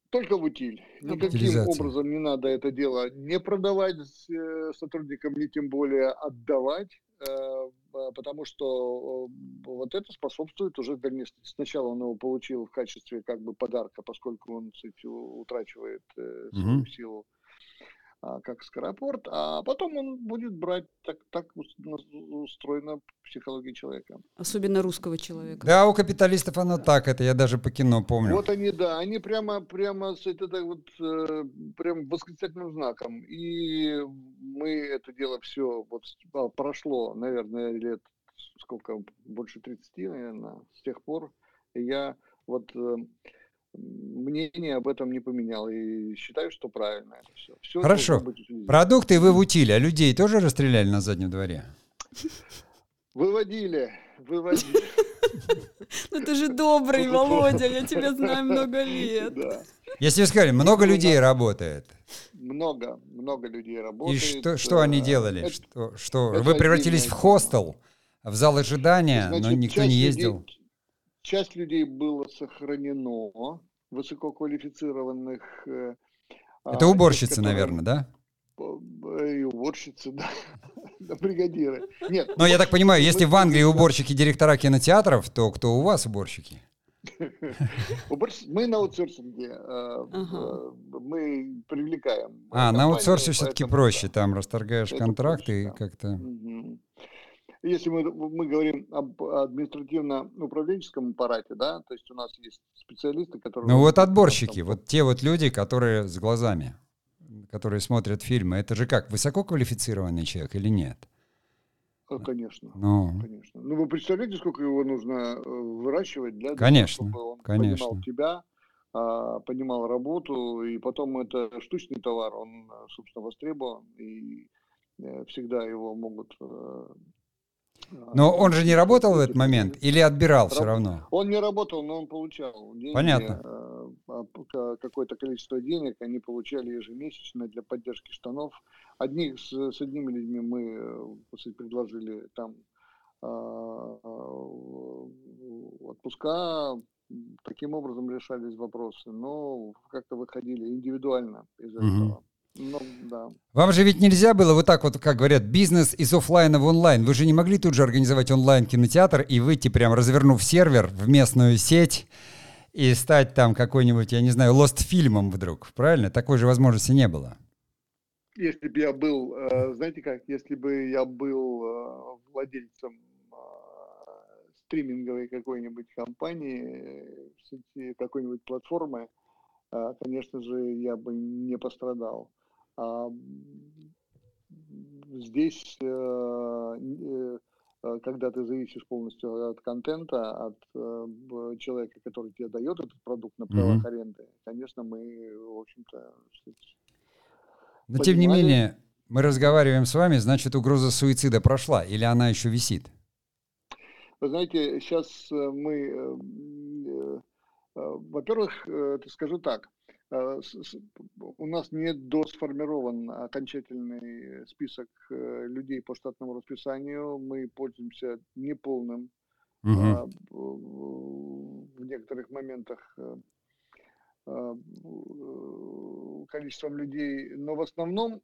только в утиль. Никаким образом не надо это дело не продавать э, сотрудникам, не тем более отдавать, э, потому что э, вот это способствует уже дальнейшему. Сначала он его получил в качестве как бы подарка, поскольку он кстати, утрачивает свою угу. силу как скоропорт, а потом он будет брать, так, так устроена психология человека. Особенно русского человека. Да, у капиталистов оно так, это я даже по кино помню. Вот они, да, они прямо, прямо с это так вот, э, прям восклицательным знаком. И мы это дело все, вот а, прошло, наверное, лет сколько, больше 30, наверное, с тех пор. я вот э, мнение об этом не поменял. И считаю, что правильно это все. все Хорошо. Продукты вы в утиле, а людей тоже расстреляли на заднем дворе? Выводили, выводили. Ну ты же добрый, Володя, я тебя знаю много лет. Если вы сказали, много людей работает. Много, много людей работает. И что, что они делали? что, что вы превратились в хостел, в зал ожидания, но никто не ездил? Часть людей было сохранено, высококвалифицированных. Э, а, Это уборщицы, которые... наверное, да? И уборщицы, да, да бригадиры. Нет. Но я так понимаю, если в Англии уборщики директора кинотеатров, то кто у вас уборщики? Мы на аутсорсинге, э, э, мы привлекаем. А, на аутсорсе все-таки проще, там расторгаешь контракты и как-то... Если мы, мы говорим об административно-управленческом аппарате, да, то есть у нас есть специалисты, которые... Ну вот отборщики, вот те вот люди, которые с глазами, которые смотрят фильмы, это же как, высококвалифицированный человек или нет? Э, конечно. Ну. конечно. Ну, вы представляете, сколько его нужно э, выращивать для конечно, того, чтобы он конечно. понимал тебя, а, понимал работу, и потом это штучный товар, он, э, собственно, востребован, и всегда его могут но он же не работал в этот момент или отбирал все равно? Он не работал, но он получал деньги. Понятно. Э, а, какое-то количество денег они получали ежемесячно для поддержки штанов. Одних с, с одними людьми мы э, предложили там а, отпуска, таким образом решались вопросы, но как-то выходили индивидуально из этого. Угу. Ну, да. Вам же ведь нельзя было вот так вот, как говорят, бизнес из офлайна в онлайн. Вы же не могли тут же организовать онлайн-кинотеатр и выйти прям развернув сервер в местную сеть и стать там какой-нибудь, я не знаю, лост-фильмом вдруг, правильно? Такой же возможности не было. Если бы я был, э, знаете как, если бы я был э, владельцем э, стриминговой какой-нибудь компании, какой-нибудь платформы, конечно же, я бы не пострадал. А, здесь, э, э, э, когда ты зависишь полностью от контента, от человека, который тебе дает этот продукт на правах mm-hmm. аренды, конечно, мы, в общем-то, но понимали... тем не менее, мы разговариваем с вами, значит, угроза суицида прошла или она еще висит? Вы знаете, сейчас мы, во-первых, скажу так, у нас не досформирован окончательный список людей по штатному расписанию. Мы пользуемся неполным угу. в некоторых моментах количеством людей, но в основном,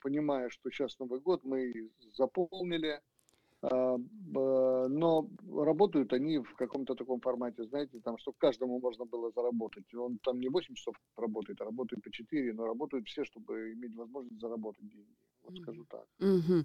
понимая, что сейчас Новый год, мы заполнили а, но работают они в каком-то таком формате, знаете, там, что каждому можно было заработать. Он там не 8 часов работает, а работает по 4, но работают все, чтобы иметь возможность заработать деньги вот скажу так. Угу.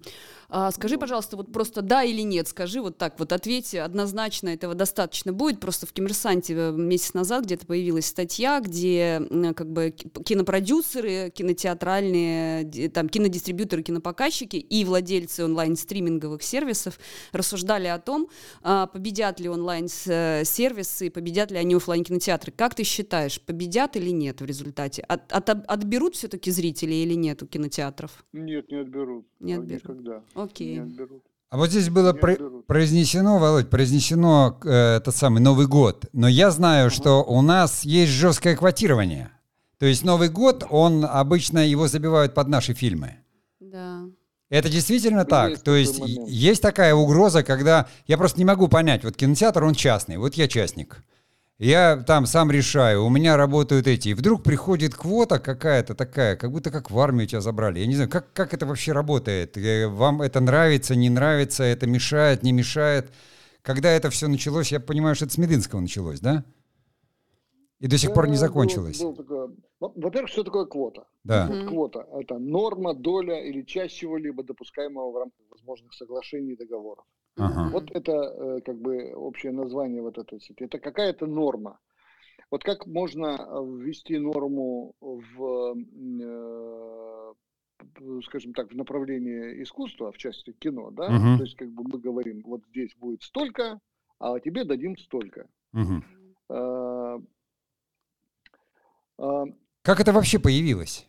А, скажи, пожалуйста, вот просто да или нет, скажи вот так, вот ответь однозначно, этого достаточно будет. Просто в Коммерсанте э, месяц назад где-то появилась статья, где как бы кинопродюсеры, кинотеатральные, там кинодистрибьюторы, кинопоказчики и владельцы онлайн-стриминговых сервисов рассуждали о том, а, победят ли онлайн-сервисы, победят ли они офлайн кинотеатры. Как ты считаешь, победят или нет в результате? От, от, отберут все-таки зрители или нет у кинотеатров? Нет, не отберут. Не отберут. Никогда. Окей. Не отберут. А вот здесь было про- произнесено, Володь, произнесено э, тот самый Новый год. Но я знаю, что у нас есть жесткое квотирование. То есть Новый год, он обычно его забивают под наши фильмы. Да. Это действительно так. Есть То есть момент. есть такая угроза, когда я просто не могу понять. Вот кинотеатр, он частный. Вот я частник. Я там сам решаю, у меня работают эти. И вдруг приходит квота какая-то такая, как будто как в армию тебя забрали. Я не знаю, как, как это вообще работает? Э, вам это нравится, не нравится, это мешает, не мешает? Когда это все началось, я понимаю, что это с Мединского началось, да? И до сих да, пор не закончилось. Был, был Во-первых, что такое квота? Да. Вот квота – это норма, доля или часть чего-либо допускаемого в рамках возможных соглашений и договоров. Ага. Вот это э, как бы общее название вот этой сети. Это какая-то норма. Вот как можно э, ввести норму в, э, скажем так, в направлении искусства, в части кино, да? Угу. То есть как бы мы говорим, вот здесь будет столько, а тебе дадим столько. Угу. А, а, как это вообще появилось?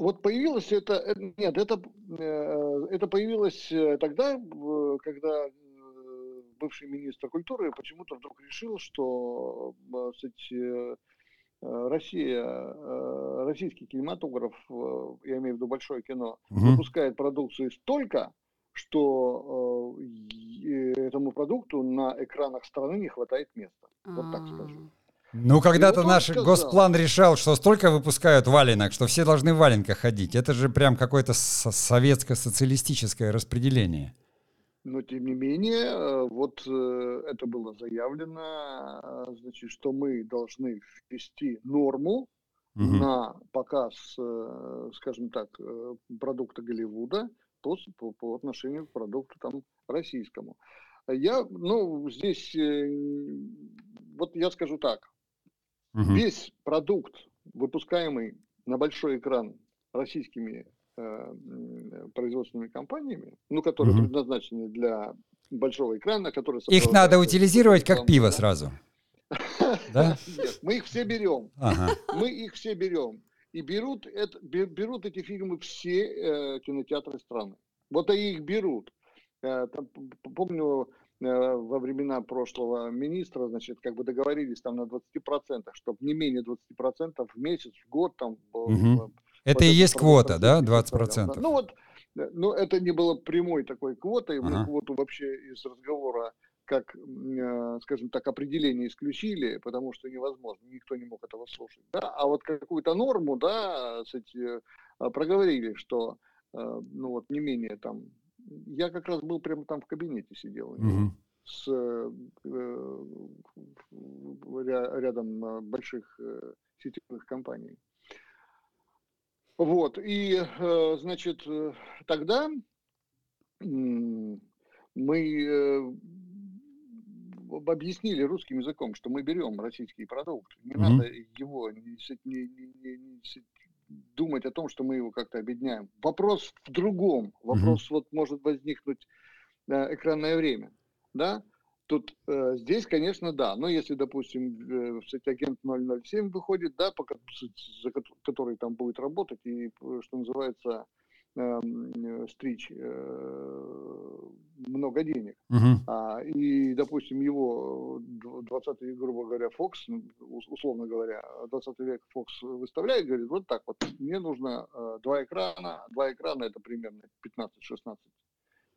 Вот появилось это, э, нет, это, э, это появилось э, тогда, когда бывший министр культуры почему-то вдруг решил, что кстати, Россия, российский кинематограф, я имею в виду большое кино, угу. выпускает продукцию столько, что этому продукту на экранах страны не хватает места. Вот так скажу. Ну, когда-то наш сказал. госплан решал, что столько выпускают валенок, что все должны в валенках ходить. Это же прям какое-то советско-социалистическое распределение. Но, тем не менее, э, вот э, это было заявлено, э, значит, что мы должны ввести норму угу. на показ, скажем так, продукта Голливуда по, по, по отношению к продукту там российскому. Я, ну, здесь, вот я скажу так, Угу. Весь продукт, выпускаемый на большой экран российскими э, производственными компаниями, ну, которые угу. предназначены для большого экрана, которые... Их надо утилизировать как пиво сразу. Да? Нет, мы их все берем. Ага. Мы их все берем. И берут, это, берут эти фильмы все э, кинотеатры страны. Вот они их берут. Э, там, помню, во времена прошлого министра, значит, как бы договорились там на 20%, чтобы не менее 20% в месяц, в год там. Угу. Это и есть квота, да, 20%? Ну вот, э, ну это не было прямой такой квотой, ага. мы квоту вообще из разговора как, э, скажем так, определение исключили, потому что невозможно, никто не мог этого слушать. Да? А вот какую-то норму, да, кстати, проговорили, что ну вот не менее там я как раз был прямо там в кабинете сидел угу. с э, рядом э, больших э, сетевых компаний. Вот, и, э, значит, э, тогда мы объяснили русским языком, что мы берем российский продукт. Не mm надо его не, не, не, не, думать о том, что мы его как-то объединяем. Вопрос в другом. Вопрос угу. вот может возникнуть э, экранное время. Да? Тут э, здесь, конечно, да. Но если, допустим, э, кстати, агент 007 выходит, да, по, за который там будет работать, и, э, что называется, стричь э, много денег. Мгм. А, и, допустим, его 20 век, грубо говоря, Fox, ус- условно говоря, 20 век Fox выставляет, говорит, вот так вот, мне нужно э, два экрана, два экрана это примерно 15-16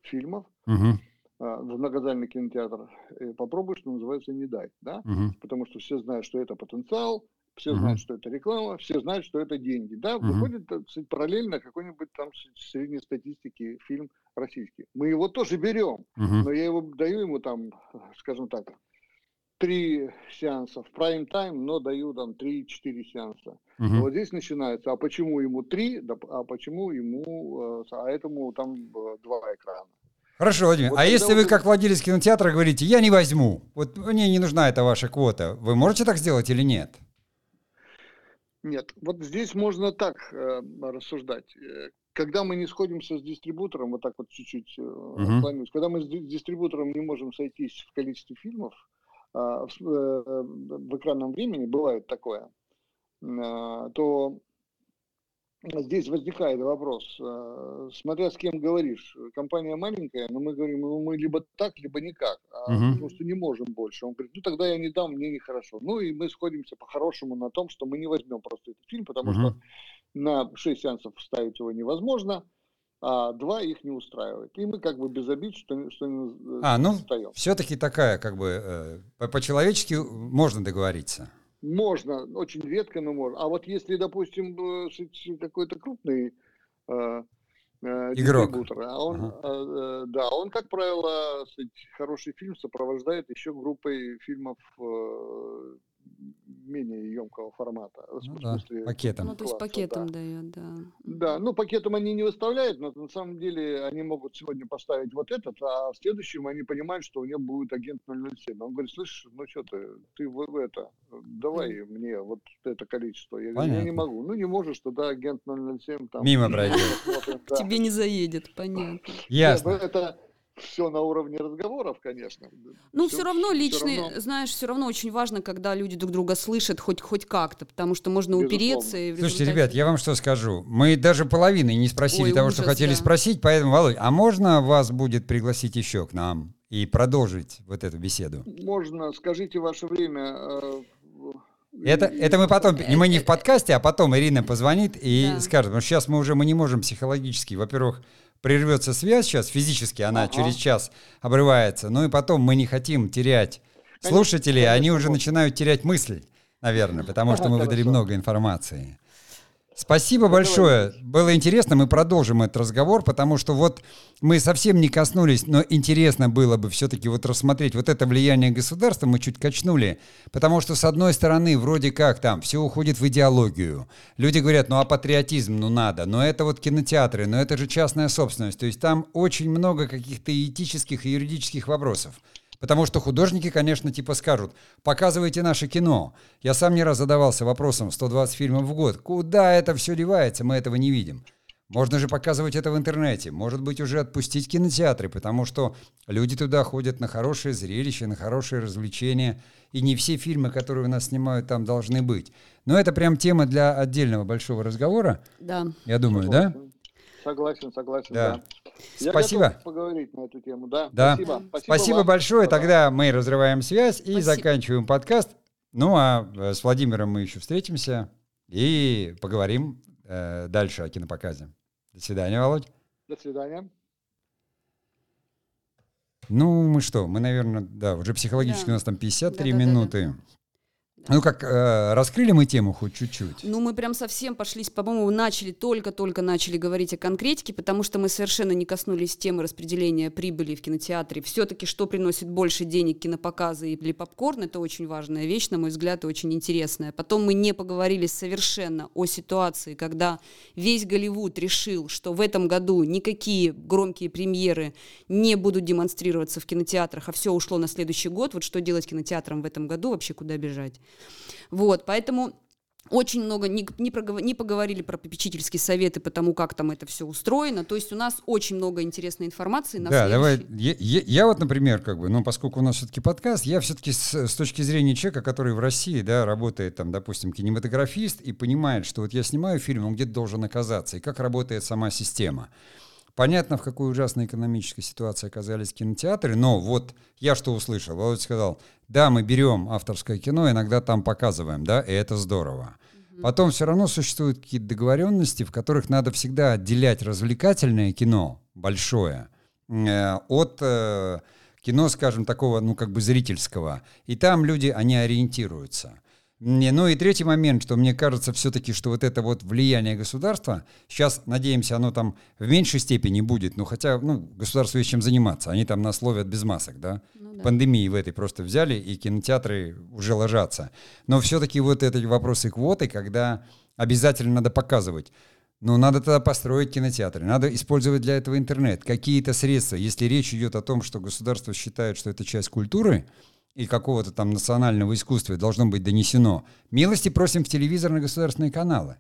фильмов э, в многозальный кинотеатр. Э, попробуй, что называется, не дай, да? Мгм. Потому что все знают, что это потенциал, все Мгм. знают, что это реклама, все знают, что это деньги. Да, Мгм. выходит параллельно какой-нибудь там средней статистики фильм российский. Мы его тоже берем, Мгм. но я его даю ему там, скажем так, три сеанса в прайм-тайм, но даю там три-четыре сеанса. Мгм. Вот здесь начинается, а почему ему три, да, а почему ему, э, а этому там э, два экрана. Хорошо, Владимир. Вот а если вот вы, как владелец кинотеатра, говорите, я не возьму, вот мне не нужна эта ваша квота, вы можете так сделать или нет? Нет, вот здесь можно так э, рассуждать. Э, Когда мы не сходимся с дистрибутором, вот так вот чуть-чуть э, отклонюсь, когда мы с ди- дистрибутором не можем сойтись в количестве фильмов, а, в, с- э, в экранном времени, бывает такое, а, то здесь возникает вопрос, э, смотря с кем говоришь. Компания маленькая, но мы говорим, ну, мы либо так, либо никак, а, Мгм. потому что не можем больше. Он говорит, ну тогда я не дам, мне нехорошо. Ну и мы сходимся по-хорошему на том, что мы не возьмем просто этот фильм, потому Мгм. что на 6 сеансов вставить его невозможно, а два их не устраивает. И мы как бы без обид, что, что не А, ну, встаем. все-таки такая, как бы, э, по- по-человечески можно договориться. Можно, очень редко, но можно. А вот если, допустим, э, какой-то крупный э, э, Игрок. а он, Ага. э, э, да, он, как правило, хороший фильм сопровождает еще группой фильмов э, менее емкого формата. В Ну см- да, смысле, пакетом. Ну, то есть класса, пакетом да. дает, да. Да, ну пакетом они не выставляют, но на самом деле они могут сегодня поставить вот этот, а в следующем они понимают, что у него будет агент 007. Он говорит, слышь, ну что ты, ты в, в это, давай мне вот это количество. Я говорю, я не Понятно. могу. Ну не можешь, тогда агент 007 там... Мимо пройдет. да. Тебе не заедет, понятно. Ясно. Ну, это все на уровне разговоров, конечно. Ну, Всё- все равно всё личный, равно. знаешь, все равно очень важно, когда люди друг друга слышат хоть, хоть как-то, потому что можно Безусловно. упереться и в Слушайте, результате- ребят, я вам что скажу. Мы даже половины не спросили Ой, того, что ужас, хотели да. спросить, поэтому, Володь, а можно вас будет пригласить еще к нам и продолжить вот эту беседу? Можно, скажите ваше время. э, Это, это мы потом, не мы не в подкасте, а потом Ирина позвонит и Да. скажет, потому что сейчас мы уже мы не можем психологически, во-первых, прервется связь сейчас, физически она Ага. через час обрывается, ну и потом мы не хотим терять Конечно, слушателей, они конечно, уже вот. начинают терять мысли, наверное, потому что мы выдали много информации. Спасибо большое. Было интересно. Мы продолжим этот разговор, потому что вот мы совсем не коснулись, но интересно было бы все-таки вот рассмотреть вот это влияние государства. Мы чуть качнули, потому что с одной стороны вроде как там все уходит в идеологию. Люди говорят, ну а патриотизм, ну надо. Но это вот кинотеатры, но это же частная собственность. То есть там очень много каких-то этических и юридических вопросов. Потому что художники, конечно, типа скажут, показывайте наше кино. Я сам не раз задавался вопросом, 120 фильмов в год, куда это все девается, мы этого не видим. Можно же показывать это в интернете, может быть уже отпустить кинотеатры, потому что люди туда ходят на хорошее зрелище, на хорошее развлечение, и не все фильмы, которые у нас снимают, там должны быть. Но это прям тема для отдельного большого разговора, Да. я думаю, да? Согласен, согласен, Да. да. Я Спасибо. готов поговорить на эту тему, да. Да. Спасибо. Спасибо вам. большое. Да. Тогда мы разрываем связь и Спасибо. заканчиваем подкаст. Ну а э, с Владимиром мы еще встретимся и поговорим э, дальше о кинопоказе. До свидания, Володь. До свидания. Ну, мы что, мы, наверное, да, уже психологически Да. у нас там 53 Да-да-да-да. минуты. Ну как, э, раскрыли мы тему хоть чуть-чуть? Ну, мы прям совсем пошлись, по-моему, начали, только-только начали говорить о конкретике, потому что мы совершенно не коснулись темы распределения прибыли в кинотеатре. Все-таки что приносит больше денег кинопоказы или попкорн, это очень важная вещь, на мой взгляд, и очень интересная. Потом мы не поговорили совершенно о ситуации, когда весь Голливуд решил, что в этом году никакие громкие премьеры не будут демонстрироваться в кинотеатрах, а все ушло на следующий год. Вот что делать кинотеатрам в этом году, вообще куда бежать. Вот, поэтому очень много не, не, проговор- не поговорили про попечительские советы, потому как там это все устроено. То есть у нас очень много интересной информации на Да, давай. следующий- Я, я- я вот, например, как бы, ну, поскольку у нас все-таки подкаст, я все-таки с, с точки зрения человека, который в России, да, работает там, допустим, кинематографист и понимает, что вот я снимаю фильм, он где-то должен оказаться, и как работает сама система. Понятно, в какой ужасной экономической ситуации оказались кинотеатры, но вот я что услышал. Володя сказал, да, мы берем авторское кино, иногда там показываем, да, и это здорово. Потом все равно существуют какие-то договоренности, в которых надо всегда отделять развлекательное кино, большое, э, от э, кино, скажем, такого, ну, как бы зрительского. И там люди, они ориентируются. Не, ну и третий момент, что мне кажется все-таки, что вот это вот влияние государства, сейчас, надеемся, оно там в меньшей степени будет, но хотя, ну, государству есть чем заниматься, они там нас ловят без масок, да? Ну, да. Пандемии в этой просто взяли, и кинотеатры уже ложатся. Но все-таки вот эти вопросы квоты, когда обязательно надо показывать, ну, надо тогда построить кинотеатры, надо использовать для этого интернет, какие-то средства. Если речь идет о том, что государство считает, что это часть культуры, и какого-то там национального искусства должно быть донесено. Милости просим в телевизорные государственные каналы.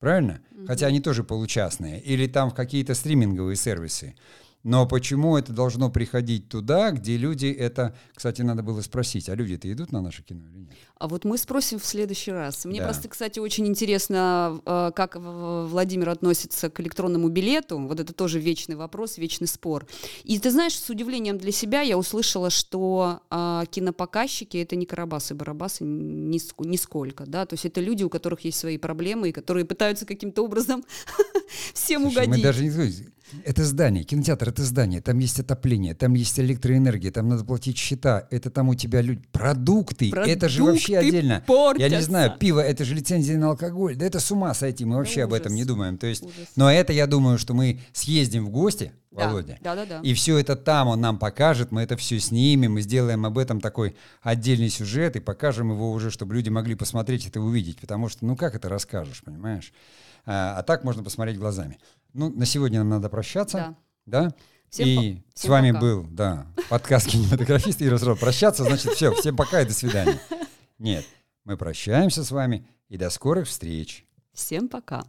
Правильно? Mm-hmm. Хотя они тоже получастные. Или там в какие-то стриминговые сервисы. Но почему это должно приходить туда, где люди это... Кстати, надо было спросить, а люди-то идут на наше кино или нет? А вот мы спросим в следующий раз. Мне да. просто, кстати, очень интересно, э, как Владимир относится к электронному билету. Вот это тоже вечный вопрос, вечный спор. И ты знаешь, с удивлением для себя я услышала, что а, кинопоказчики — это не Карабасы-Барабасы нисколько. Да? То есть это люди, у которых есть свои проблемы, и которые пытаются каким-то образом всем угодить. Мы даже не это здание, кинотеатр это здание, там есть отопление, там есть электроэнергия, там надо платить счета, это там у тебя люди... Продукты, Продукты это же вообще отдельно. Портятся. Я не знаю, пиво, это же лицензия на алкоголь, да это с ума сойти, мы вообще Ужас. об этом не думаем. То есть, Ужас. но это я думаю, что мы съездим в гости, да. Володя, да, да, да. и все это там он нам покажет, мы это все снимем, мы сделаем об этом такой отдельный сюжет и покажем его уже, чтобы люди могли посмотреть это и увидеть, потому что, ну как это расскажешь, понимаешь? А, а так можно посмотреть глазами. Ну, на сегодня нам надо прощаться. Да. да? Всем и по- с вами пока. был, да, подкаст кинематографист Ира. Прощаться, значит, все, всем пока и до свидания. Нет, мы прощаемся с вами и до скорых встреч. Всем пока.